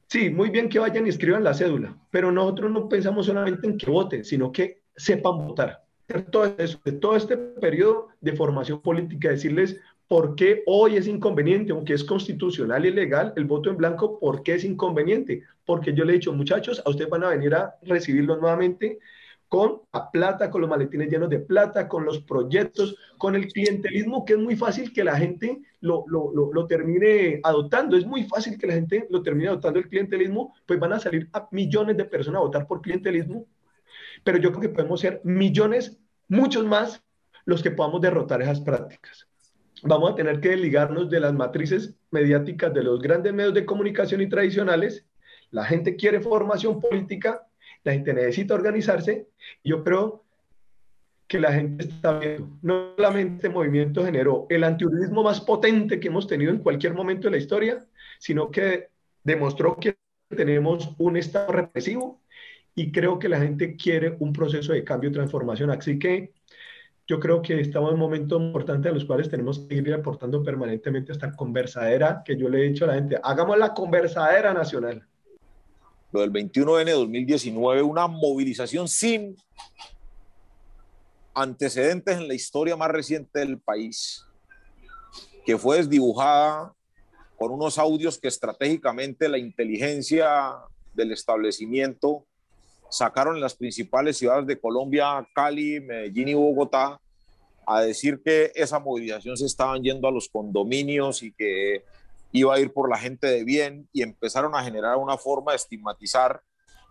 Sí, muy bien que vayan y escriban la cédula, pero nosotros no pensamos solamente en que voten, sino que sepan votar todo eso, de todo este periodo de formación política, decirles por qué hoy es inconveniente, aunque es constitucional y legal, el voto en blanco, ¿por qué es inconveniente? Porque yo le he dicho, muchachos, a ustedes van a venir a recibirlo nuevamente con la plata, con los maletines llenos de plata, con los proyectos, con el clientelismo, que es muy fácil que la gente lo, lo, lo, termine adoptando. Es muy fácil que la gente lo termine adoptando el clientelismo, pues van a salir a millones de personas a votar por clientelismo pero yo creo que podemos ser millones, muchos más, los que podamos derrotar esas prácticas. Vamos a tener que desligarnos de las matrices mediáticas de los grandes medios de comunicación y tradicionales. La gente quiere formación política, la gente necesita organizarse. Yo creo que la gente está viendo. No solamente el movimiento generó el antiuribismo más potente que hemos tenido en cualquier momento de la historia, sino que demostró que tenemos un Estado represivo, y creo que la gente quiere un proceso de cambio y transformación. Así que yo creo que estamos en momentos importantes a los cuales tenemos que ir aportando permanentemente esta conversadera que yo le he dicho a la gente, hagamos la conversadera nacional. Lo del 21N de 2019, una movilización sin antecedentes en la historia más reciente del país, que fue desdibujada con unos audios que estratégicamente la inteligencia del establecimiento sacaron las principales ciudades de Colombia, Cali, Medellín y Bogotá, a decir que esa movilización se estaban yendo a los condominios y que iba a ir por la gente de bien y empezaron a generar una forma de estigmatizar.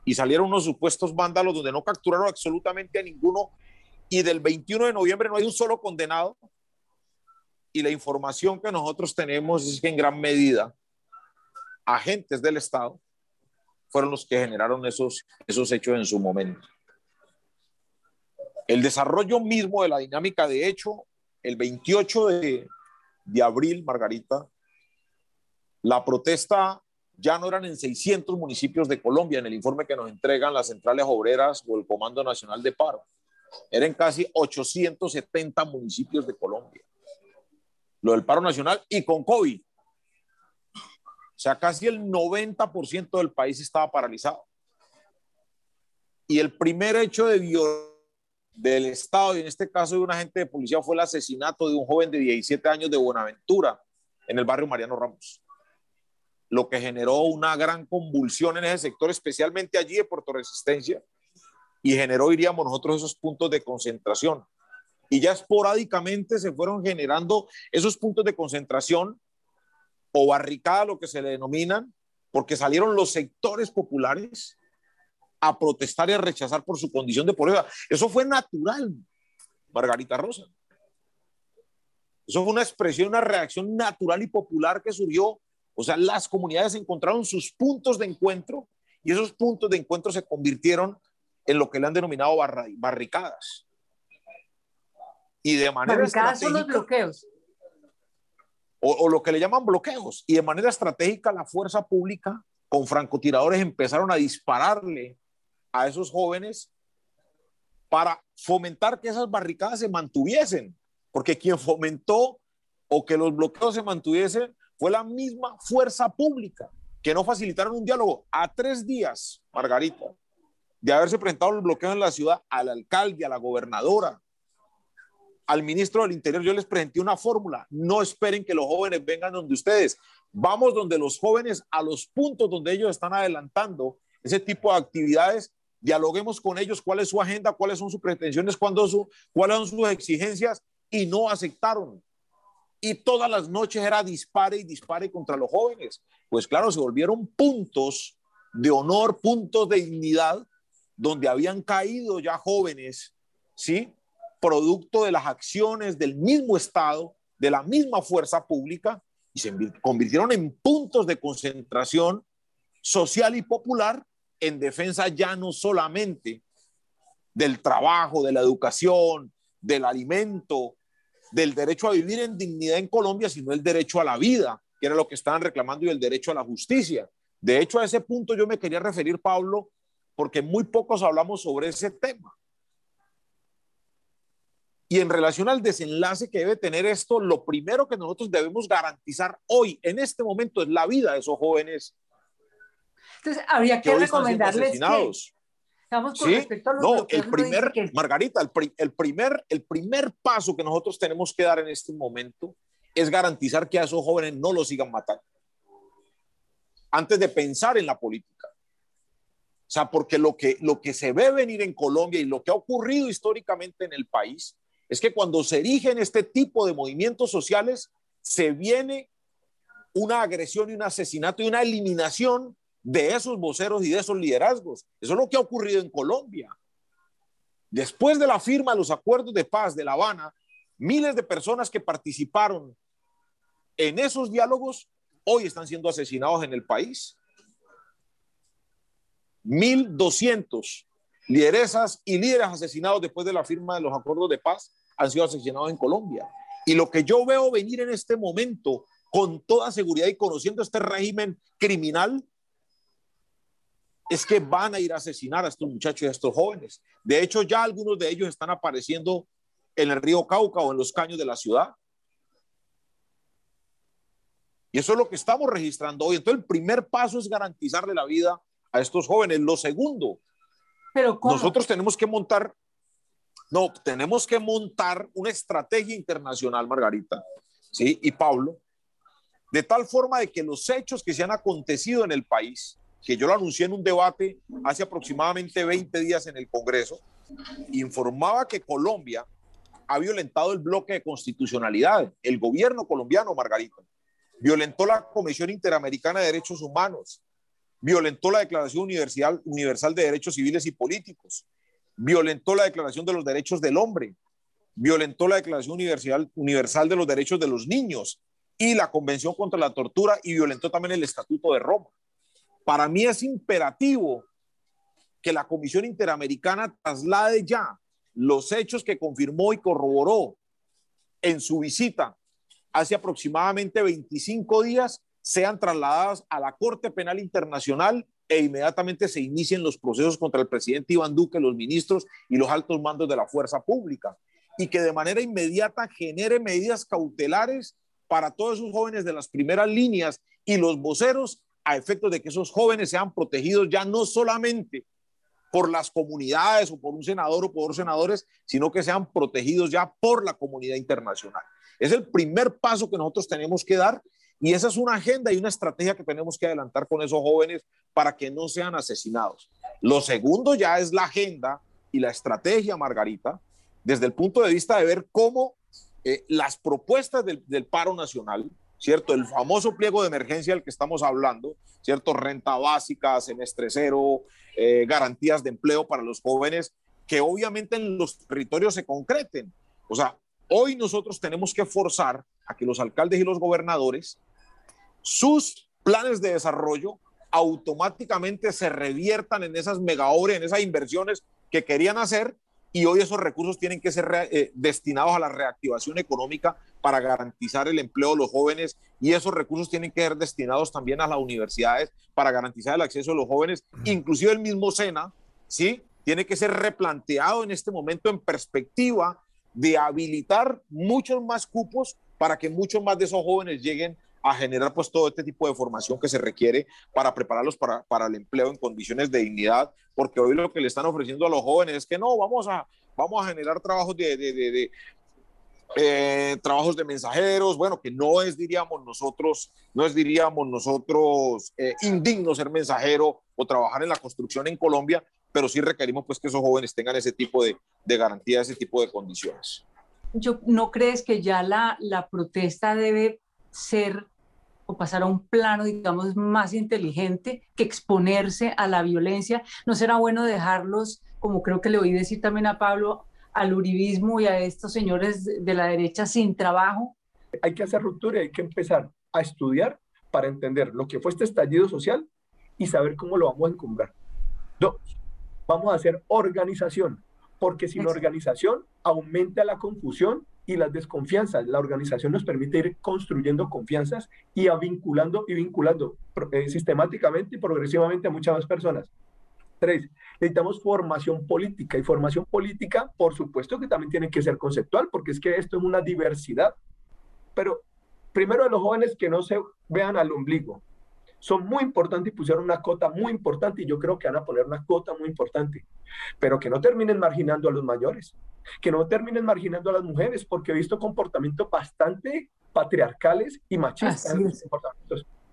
Y salieron unos supuestos vándalos donde no capturaron absolutamente a ninguno y del 21 de noviembre no hay un solo condenado. Y la información que nosotros tenemos es que en gran medida agentes del Estado fueron los que generaron esos, esos hechos en su momento. El desarrollo mismo de la dinámica, de hecho, el 28 de, de abril, Margarita, la protesta ya no eran en 600 municipios de Colombia, en el informe que nos entregan las centrales obreras o el Comando Nacional de Paro. Eran casi 870 municipios de Colombia. Lo del paro nacional y con COVID. O sea, casi el 90% del país estaba paralizado. Y el primer hecho de del Estado, y en este caso de un agente de policía, fue el asesinato de un joven de 17 años de Buenaventura, en el barrio Mariano Ramos. Lo que generó una gran convulsión en ese sector, especialmente allí de Puerto Resistencia, y generó, iríamos nosotros, esos puntos de concentración. Y ya esporádicamente se fueron generando esos puntos de concentración o barricada, lo que se le denominan, porque salieron los sectores populares a protestar y a rechazar por su condición de pobreza. Eso fue natural, Margarita Rosa. Eso fue una expresión, una reacción natural y popular que surgió. O sea, las comunidades encontraron sus puntos de encuentro y esos puntos de encuentro se convirtieron en lo que le han denominado barricadas. Y de manera barricadas son los bloqueos. O, lo que le llaman bloqueos. Y de manera estratégica la fuerza pública con francotiradores empezaron a dispararle a esos jóvenes para fomentar que esas barricadas se mantuviesen. Porque quien fomentó o que los bloqueos se mantuviesen fue la misma fuerza pública que no facilitaron un diálogo a tres días, Margarita, de haberse presentado el bloqueo en la ciudad al alcalde, a la gobernadora, al ministro del Interior. Yo les presenté una fórmula. No esperen que los jóvenes vengan donde ustedes. Vamos donde los jóvenes, a los puntos donde ellos están adelantando ese tipo de actividades. Dialoguemos con ellos cuál es su agenda, cuáles son sus pretensiones, cuáles son sus exigencias y no aceptaron y todas las noches era dispare y dispare contra los jóvenes. Pues claro, se volvieron puntos de honor, puntos de dignidad, donde habían caído ya jóvenes, ¿sí? Producto de las acciones del mismo Estado, de la misma fuerza pública, y se convirtieron en puntos de concentración social y popular en defensa ya no solamente del trabajo, de la educación, del alimento, del derecho a vivir en dignidad en Colombia, sino el derecho a la vida, que era lo que estaban reclamando, y el derecho a la justicia. De hecho, a ese punto yo me quería referir, Pablo, porque muy pocos hablamos sobre ese tema. Y en relación al desenlace que debe tener esto, lo primero que nosotros debemos garantizar hoy, en este momento, es la vida de esos jóvenes. Entonces, habría que, recomendarles que, ¿Sí? no, el primer, Margarita, el, primer, el primer paso que nosotros tenemos que dar en este momento es garantizar que a esos jóvenes no los sigan matando. Antes de pensar en la política. O sea, porque lo que, lo que se ve venir en Colombia y lo que ha ocurrido históricamente en el país es que cuando se erigen este tipo de movimientos sociales, se viene una agresión y un asesinato y una eliminación de esos voceros y de esos liderazgos. Eso es lo que ha ocurrido en Colombia. Después de la firma de los acuerdos de paz de La Habana, miles de personas que participaron en esos diálogos hoy están siendo asesinados en el país. 1.200 lideresas y líderes asesinados después de la firma de los acuerdos de paz han sido asesinados en Colombia. Y lo que yo veo venir en este momento, con toda seguridad y conociendo este régimen criminal, es que van a ir a asesinar a estos muchachos y a estos jóvenes. De hecho, ya algunos de ellos están apareciendo en el río Cauca o en los caños de la ciudad. Y eso es lo que estamos registrando hoy. Entonces, el primer paso es garantizarle la vida a estos jóvenes. Lo segundo, Pero nosotros tenemos que montar, no, tenemos que montar una estrategia internacional, Margarita, ¿sí? Y Pablo, de tal forma de que los hechos que se han acontecido en el país que yo lo anuncié en un debate hace aproximadamente 20 días en el Congreso, informaba que Colombia ha violentado el bloque de constitucionalidad. El gobierno colombiano, Margarita, violentó la Comisión Interamericana de Derechos Humanos, violentó la Declaración Universal, Universal de Derechos Civiles y Políticos, violentó la Declaración de los Derechos del Hombre, violentó la Declaración Universal, Universal de los Derechos de los Niños y la Convención contra la Tortura y violentó también el Estatuto de Roma. Para mí es imperativo que la Comisión Interamericana traslade ya los hechos que confirmó y corroboró en su visita hace aproximadamente 25 días, sean trasladadas a la Corte Penal Internacional e inmediatamente se inicien los procesos contra el presidente Iván Duque, los ministros y los altos mandos de la fuerza pública. Y que de manera inmediata genere medidas cautelares para todos esos jóvenes de las primeras líneas y los voceros a efectos de que esos jóvenes sean protegidos ya no solamente por las comunidades o por un senador o por senadores, sino que sean protegidos ya por la comunidad internacional. Es el primer paso que nosotros tenemos que dar y esa es una agenda y una estrategia que tenemos que adelantar con esos jóvenes para que no sean asesinados. Lo segundo ya es la agenda y la estrategia, Margarita, desde el punto de vista de ver cómo eh, las propuestas del, paro nacional, ¿cierto? El famoso pliego de emergencia del que estamos hablando, ¿cierto? Renta básica, semestre cero, eh, garantías de empleo para los jóvenes, que obviamente en los territorios se concreten. O sea, hoy nosotros tenemos que forzar a que los alcaldes y los gobernadores, sus planes de desarrollo automáticamente se reviertan en esas mega obras, en esas inversiones que querían hacer y hoy esos recursos tienen que ser eh, destinados a la reactivación económica para garantizar el empleo de los jóvenes y esos recursos tienen que ser destinados también a las universidades para garantizar el acceso de los jóvenes, inclusive el mismo SENA, ¿sí? Tiene que ser replanteado en este momento en perspectiva de habilitar muchos más cupos para que muchos más de esos jóvenes lleguen a generar pues todo este tipo de formación que se requiere para prepararlos para, para el empleo en condiciones de dignidad, porque hoy lo que le están ofreciendo a los jóvenes es que no, vamos a, vamos a generar trabajos de, de, de, eh, trabajos de mensajeros, bueno, que no es, diríamos nosotros, no es, diríamos nosotros, eh, indigno ser mensajero o trabajar en la construcción en Colombia, pero sí requerimos pues que esos jóvenes tengan ese tipo de, de garantía, ese tipo de condiciones. ¿No crees que ya la, la protesta debe ser o pasar a un plano, digamos, más inteligente que exponerse a la violencia. ¿No será bueno dejarlos, como creo que le oí decir también a Pablo, al uribismo y a estos señores de la derecha sin trabajo? Hay que hacer ruptura y hay que empezar a estudiar para entender lo que fue este estallido social y saber cómo lo vamos a encumbrar. Dos, vamos a hacer organización, porque sin organización aumenta la confusión y las desconfianzas. La organización nos permite ir construyendo confianzas y a vinculando y vinculando eh, sistemáticamente y progresivamente a muchas más personas. Tres, necesitamos formación política y formación política, por supuesto que también tiene que ser conceptual, porque es que esto es una diversidad. Pero primero a los jóvenes que no se vean al ombligo, son muy importantes y pusieron una cota muy importante y yo creo que van a poner una cota muy importante, pero que no terminen marginando a los mayores, que no terminen marginando a las mujeres, porque he visto comportamientos bastante patriarcales y machistas.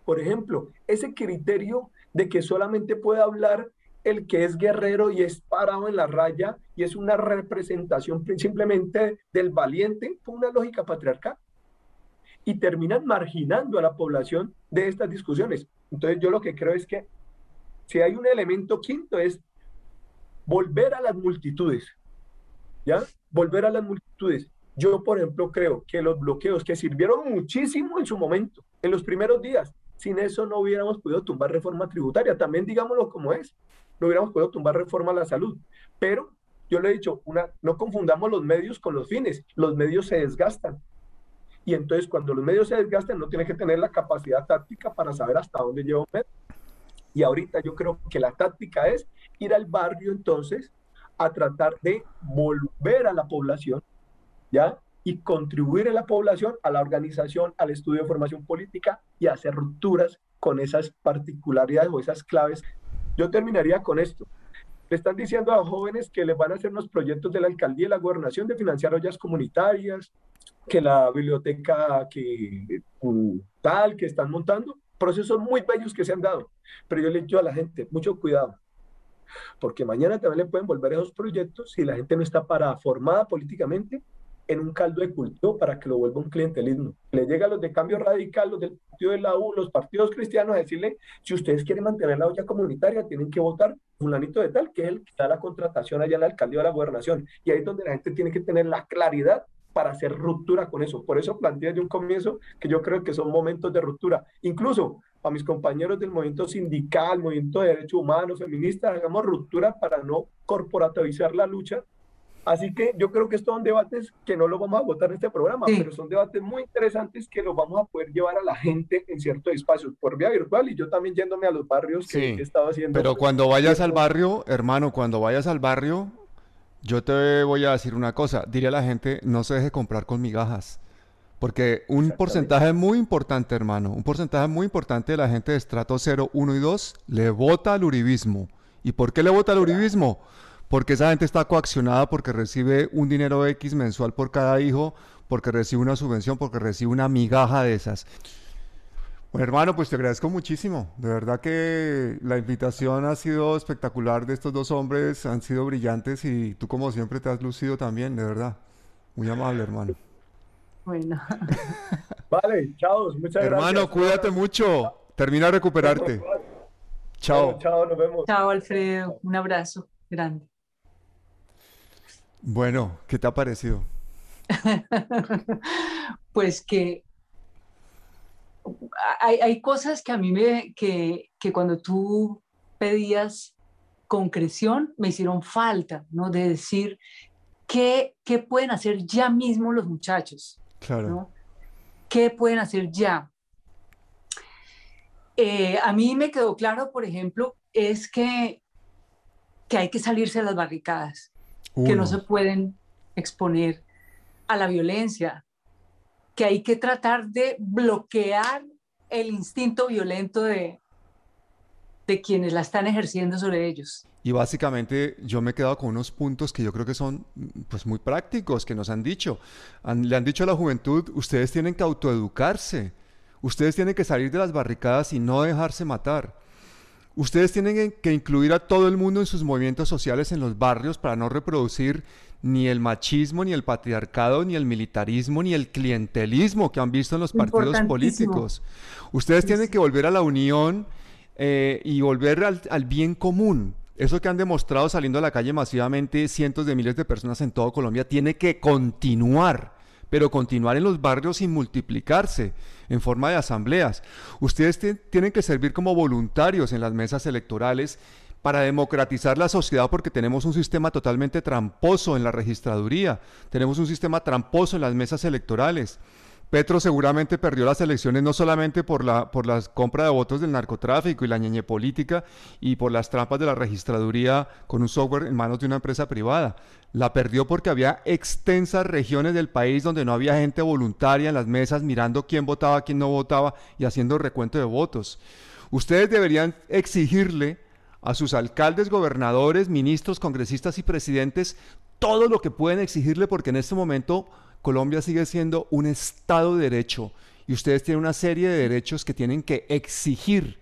Por ejemplo, ese criterio de que solamente puede hablar el que es guerrero y es parado en la raya y es una representación simplemente del valiente, fue una lógica patriarcal. Y terminan marginando a la población de estas discusiones. Entonces yo lo que creo es que si hay un elemento quinto es volver a las multitudes, ¿ya? Volver a las multitudes. Yo, por ejemplo, creo que los bloqueos que sirvieron muchísimo en su momento, en los primeros días, sin eso no hubiéramos podido tumbar reforma tributaria, también digámoslo como es, no hubiéramos podido tumbar reforma a la salud. Pero yo le he dicho, una, no confundamos los medios con los fines, los medios se desgastan. Y entonces cuando los medios se desgastan, no tiene que tener la capacidad táctica para saber hasta dónde lleva un medio. Y ahorita yo creo que la táctica es ir al barrio entonces a tratar de volver a la población, ¿ya? Y contribuir a la población, a la organización, al estudio de formación política y hacer rupturas con esas particularidades o esas claves. Yo terminaría con esto. Le están diciendo a jóvenes que les van a hacer unos proyectos de la alcaldía y la gobernación de financiar ollas comunitarias, que la biblioteca que mm, tal que están montando, procesos muy bellos que se han dado. Pero yo le digo a la gente, mucho cuidado, porque mañana también le pueden volver esos proyectos si la gente no está para formada políticamente en un caldo de cultivo para que lo vuelva un clientelismo. Le llega a los de cambio radical, los del partido de la U, los partidos cristianos a decirle, si ustedes quieren mantener la olla comunitaria, tienen que votar fulanito de tal, que es el que da la contratación allá en la alcaldía de la gobernación. Y ahí es donde la gente tiene que tener la claridad para hacer ruptura con eso. Por eso planteé de un comienzo que yo creo que son momentos de ruptura. Incluso a mis compañeros del movimiento sindical, movimiento de derechos humanos, feministas, hagamos ruptura para no corporativizar la lucha. Así que yo creo que estos son debates que no los vamos a votar en este programa, pero son debates muy interesantes que los vamos a poder llevar a la gente en ciertos espacios por vía virtual y yo también yéndome a los barrios que, he estado haciendo. Pero cuando vayas al barrio, hermano, cuando vayas al barrio, yo te voy a decir una cosa, diría a la gente, no se deje comprar con migajas. Porque un porcentaje muy importante, hermano, un porcentaje muy importante de la gente de estrato 0, 1 y 2 le vota al uribismo. ¿Y por qué le vota al uribismo? Porque esa gente está coaccionada porque recibe un dinero X mensual por cada hijo, porque recibe una subvención, porque recibe una migaja de esas. Bueno, hermano, pues te agradezco muchísimo. De verdad que la invitación ha sido espectacular de estos dos hombres, han sido brillantes y tú como siempre te has lucido también, de verdad. Muy amable, hermano. Bueno. vale, chao, muchas hermano, gracias. Hermano, cuídate mucho. Termina de recuperarte. Chao. chao, nos vemos. Chao, Alfredo. Un abrazo grande. Bueno, ¿qué te ha parecido? pues que hay, cosas que a mí me, que, que cuando tú pedías concreción me hicieron falta, ¿no? De decir, ¿qué, qué pueden hacer ya mismo los muchachos? Claro. ¿Qué pueden hacer ya? Eh, a mí me quedó claro, por ejemplo, es que, que hay que salirse de las barricadas, que no se pueden exponer a la violencia, que hay que tratar de bloquear el instinto violento de, de quienes la están ejerciendo sobre ellos. Y básicamente yo me he quedado con unos puntos que yo creo que son pues muy prácticos, que nos han dicho. le han dicho a la juventud, ustedes tienen que autoeducarse, ustedes tienen que salir de las barricadas y no dejarse matar. Ustedes tienen que incluir a todo el mundo en sus movimientos sociales en los barrios para no reproducir ni el machismo, ni el patriarcado, ni el militarismo, ni el clientelismo que han visto en los partidos políticos. Ustedes tienen que volver a la unión eh, y volver al, bien común. Eso que han demostrado saliendo a la calle masivamente cientos de miles de personas en todo Colombia tiene que continuar, pero continuar en los barrios sin multiplicarse en forma de asambleas. Ustedes tienen que servir como voluntarios en las mesas electorales para democratizar la sociedad porque tenemos un sistema totalmente tramposo en la registraduría, tenemos un sistema tramposo en las mesas electorales. Petro seguramente perdió las elecciones no solamente por la, por la compra de votos del narcotráfico y la ñeñe política y por las trampas de la registraduría con un software en manos de una empresa privada. La perdió porque había extensas regiones del país donde no había gente voluntaria en las mesas mirando quién votaba, quién no votaba y haciendo recuento de votos. Ustedes deberían exigirle a sus alcaldes, gobernadores, ministros, congresistas y presidentes todo lo que pueden exigirle porque en este momento Colombia sigue siendo un Estado de Derecho y ustedes tienen una serie de derechos que tienen que exigir.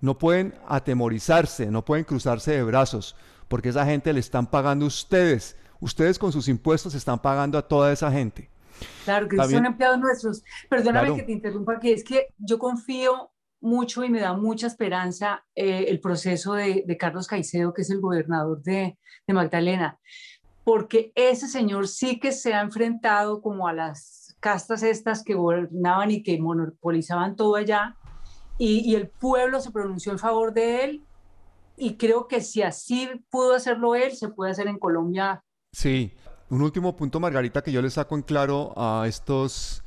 No pueden atemorizarse, no pueden cruzarse de brazos porque esa gente le están pagando ustedes. Ustedes con sus impuestos están pagando a toda esa gente. Claro, que son empleados nuestros. Perdóname que te interrumpa, que es que yo confío mucho y me da mucha esperanza eh, el proceso de, Carlos Caicedo, que es el gobernador de, Magdalena, porque ese señor sí que se ha enfrentado como a las castas estas que gobernaban y que monopolizaban todo allá, y, y el pueblo se pronunció en favor de él, y creo que si así pudo hacerlo él, se puede hacer en Colombia. Sí, un último punto, Margarita, que yo le saco en claro a estos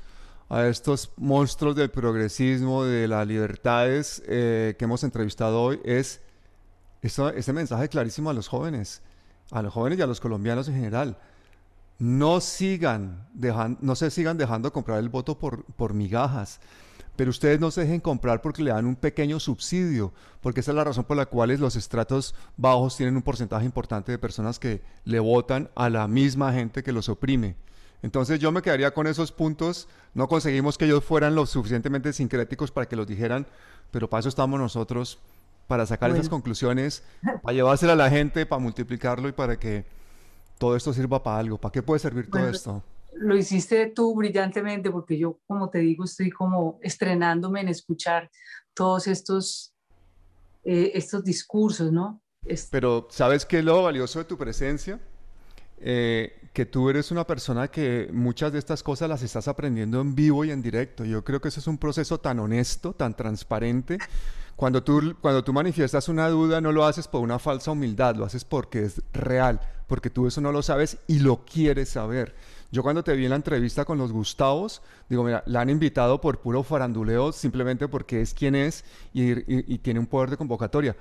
a estos monstruos del progresismo, de las libertades eh, que hemos entrevistado hoy, es ese mensaje clarísimo a los jóvenes, a los jóvenes y a los colombianos en general. No, sigan no se sigan dejando comprar el voto por, por migajas, pero ustedes no se dejen comprar porque le dan un pequeño subsidio, porque esa es la razón por la cual los estratos bajos tienen un porcentaje importante de personas que le votan a la misma gente que los oprime. Entonces yo me quedaría con esos puntos. No conseguimos que ellos fueran lo suficientemente sincréticos para que los dijeran, pero para eso estamos nosotros, para sacar esas conclusiones, para llevársela a la gente, para multiplicarlo y para que todo esto sirva para algo. ¿Para qué puede servir todo esto? Lo hiciste tú brillantemente porque yo, como te digo, estoy como estrenándome en escuchar todos estos, eh, estos discursos, ¿no? Pero ¿sabes qué es lo valioso de tu presencia? Eh, que tú eres una persona que muchas de estas cosas las estás aprendiendo en vivo y en directo. Yo creo que ese es un proceso tan honesto, tan transparente. Cuando tú, cuando tú manifiestas una duda, no lo haces por una falsa humildad, lo haces porque es real, porque tú eso no lo sabes y lo quieres saber. Yo cuando te vi en la entrevista con los Gustavos, digo, mira, la han invitado por puro faranduleo simplemente porque es quien es y tiene un poder de convocatoria.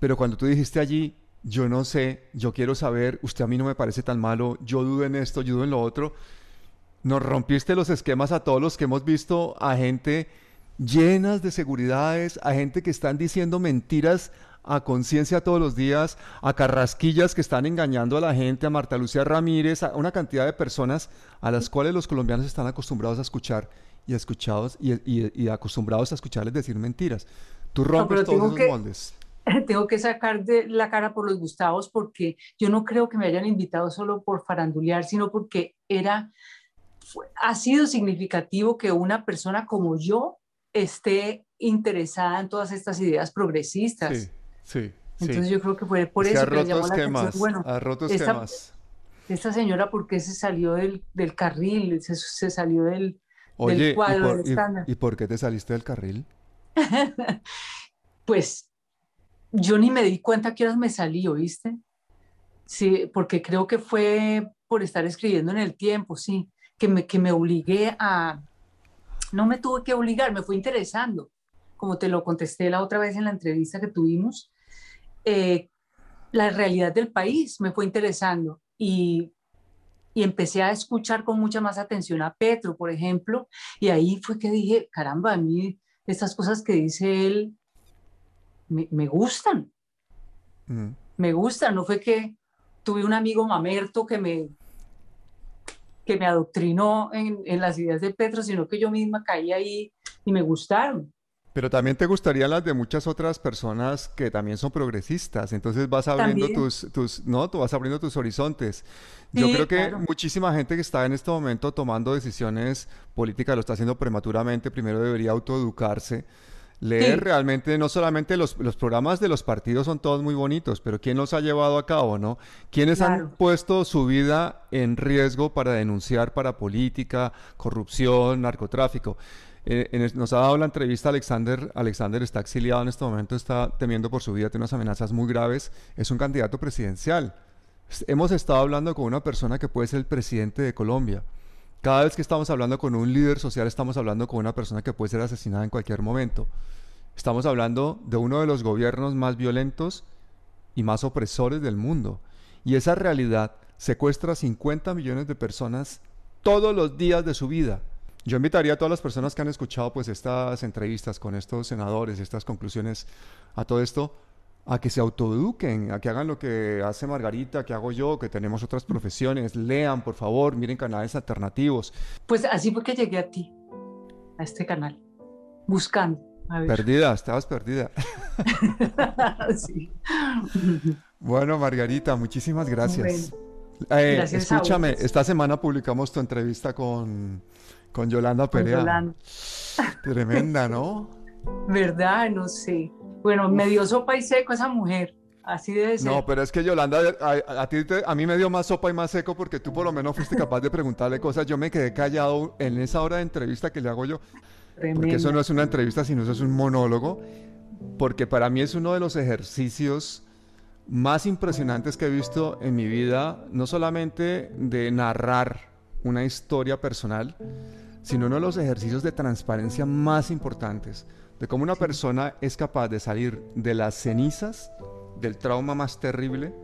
Pero cuando tú dijiste allí, yo no sé, yo quiero saber, usted a mí no me parece tan malo, yo dudo en esto, yo dudo en lo otro. Nos rompiste los esquemas a todos los que hemos visto a gente llenas de seguridades, a gente que están diciendo mentiras a conciencia todos los días, a carrasquillas que están engañando a la gente, a Marta Lucía Ramírez, a una cantidad de personas a las cuales los colombianos están acostumbrados a escuchar y, escuchados, y, acostumbrados a escucharles decir mentiras. Tú rompes todos esos moldes. tengo que sacar de la cara por los Gustavos porque yo no creo que me hayan invitado solo por farandulear, sino porque era, ha sido significativo que una persona como yo esté interesada en todas estas ideas progresistas. Sí, sí. Entonces yo creo que fue por eso que, me llamó la atención. Bueno, esta, esta señora, ¿por qué se salió del, del carril? Se, se, salió del, Oye, cuadro ¿y, por, del y por qué te saliste del carril? Pues yo ni me di cuenta que horas me salí, ¿oíste? Sí, porque creo que fue por estar escribiendo en el tiempo, sí, que me, que me obligué a... No me tuve que obligar, me fue interesando, como te lo contesté la otra vez en la entrevista que tuvimos, eh, la realidad del país me fue interesando y, y empecé a escuchar con mucha más atención a Petro, por ejemplo, y ahí fue que dije, caramba, a mí estas cosas que dice él me, me gustan, Mm. me gustan. No fue que tuve un amigo mamerto que me, que me adoctrinó en, en las ideas de Petro, sino que yo misma caí ahí y me gustaron. Pero también te gustarían las de muchas otras personas que también son progresistas. Entonces vas abriendo También. tus, tus, no, tú vas abriendo tus horizontes. Yo Sí, creo que claro. muchísima gente que está en este momento tomando decisiones políticas lo está haciendo prematuramente. Primero debería autoeducarse. Leer Sí. realmente, no solamente los, los programas de los partidos son todos muy bonitos, pero ¿quién los ha llevado a cabo, no? ¿Quiénes han puesto su vida en riesgo para denunciar para política, corrupción, narcotráfico? Eh, en nos ha dado la entrevista Alexander. Alexander está exiliado en este momento, está temiendo por su vida, tiene unas amenazas muy graves. Es un candidato presidencial. Hemos estado hablando con una persona que puede ser el presidente de Colombia. Cada vez que estamos hablando con un líder social, estamos hablando con una persona que puede ser asesinada en cualquier momento. Estamos hablando de uno de los gobiernos más violentos y más opresores del mundo. Y esa realidad secuestra 50 millones de personas todos los días de su vida. Yo invitaría a todas las personas que han escuchado pues estas entrevistas con estos senadores, estas conclusiones a todo esto, a que se autoeduquen, a que hagan lo que hace Margarita, que hago yo, que tenemos otras profesiones, lean por favor, miren canales alternativos. Pues así fue que llegué a ti, a este canal, buscando. A ver. Perdida, estabas perdida. Sí. Bueno, Margarita, muchísimas gracias. Eh, gracias a escúchame, esta semana publicamos tu entrevista con, con Yolanda Con Perea. Yolanda. Tremenda, ¿no? ¿Verdad? No sé. Bueno, me dio sopa y seco esa mujer. Así debe ser. No, pero es que Yolanda, a, a ti te- a mí me dio más sopa y más seco porque tú por lo menos fuiste capaz de preguntarle cosas. Yo me quedé callado en esa hora de entrevista que le hago yo, porque eso no es una entrevista, sino eso es un monólogo, porque para mí es uno de los ejercicios más impresionantes que he visto en mi vida, no solamente de narrar una historia personal, sino uno de los ejercicios de transparencia más importantes, de cómo una persona es capaz de salir de las cenizas del trauma más terrible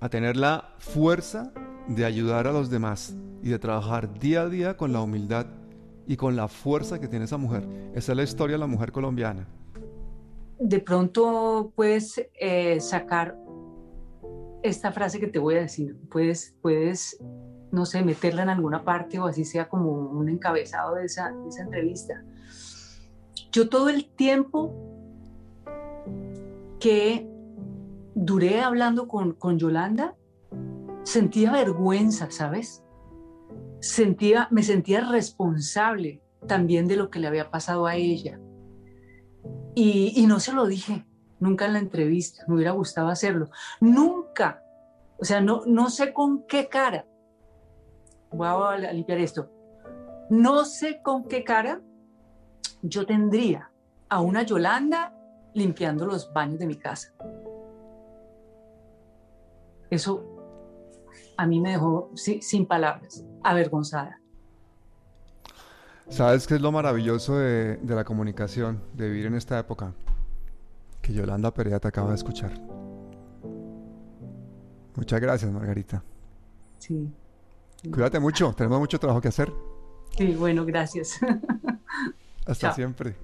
a tener la fuerza de ayudar a los demás y de trabajar día a día con la humildad y con la fuerza que tiene esa mujer. Esa es la historia de la mujer colombiana. De pronto puedes eh, sacar esta frase que te voy a decir. Puedes, puedes, no sé, meterla en alguna parte o así sea como un encabezado de esa, de esa entrevista. Yo todo el tiempo que duré hablando con, con Yolanda, sentía vergüenza, ¿sabes? Sentía, me sentía responsable también de lo que le había pasado a ella. Y, y no se lo dije, nunca en la entrevista, me hubiera gustado hacerlo. Nunca, o sea, no, no sé con qué cara, voy a, limpiar esto, no sé con qué cara yo tendría a una Yolanda limpiando los baños de mi casa. Eso a mí me dejó si- sin palabras, avergonzada. ¿Sabes qué es lo maravilloso de, de la comunicación, de vivir en esta época? Que Yolanda Perea te acaba de escuchar. Muchas gracias, Margarita. Sí, Cuídate mucho, tenemos mucho trabajo que hacer. sí bueno, gracias. Hasta Chao. siempre.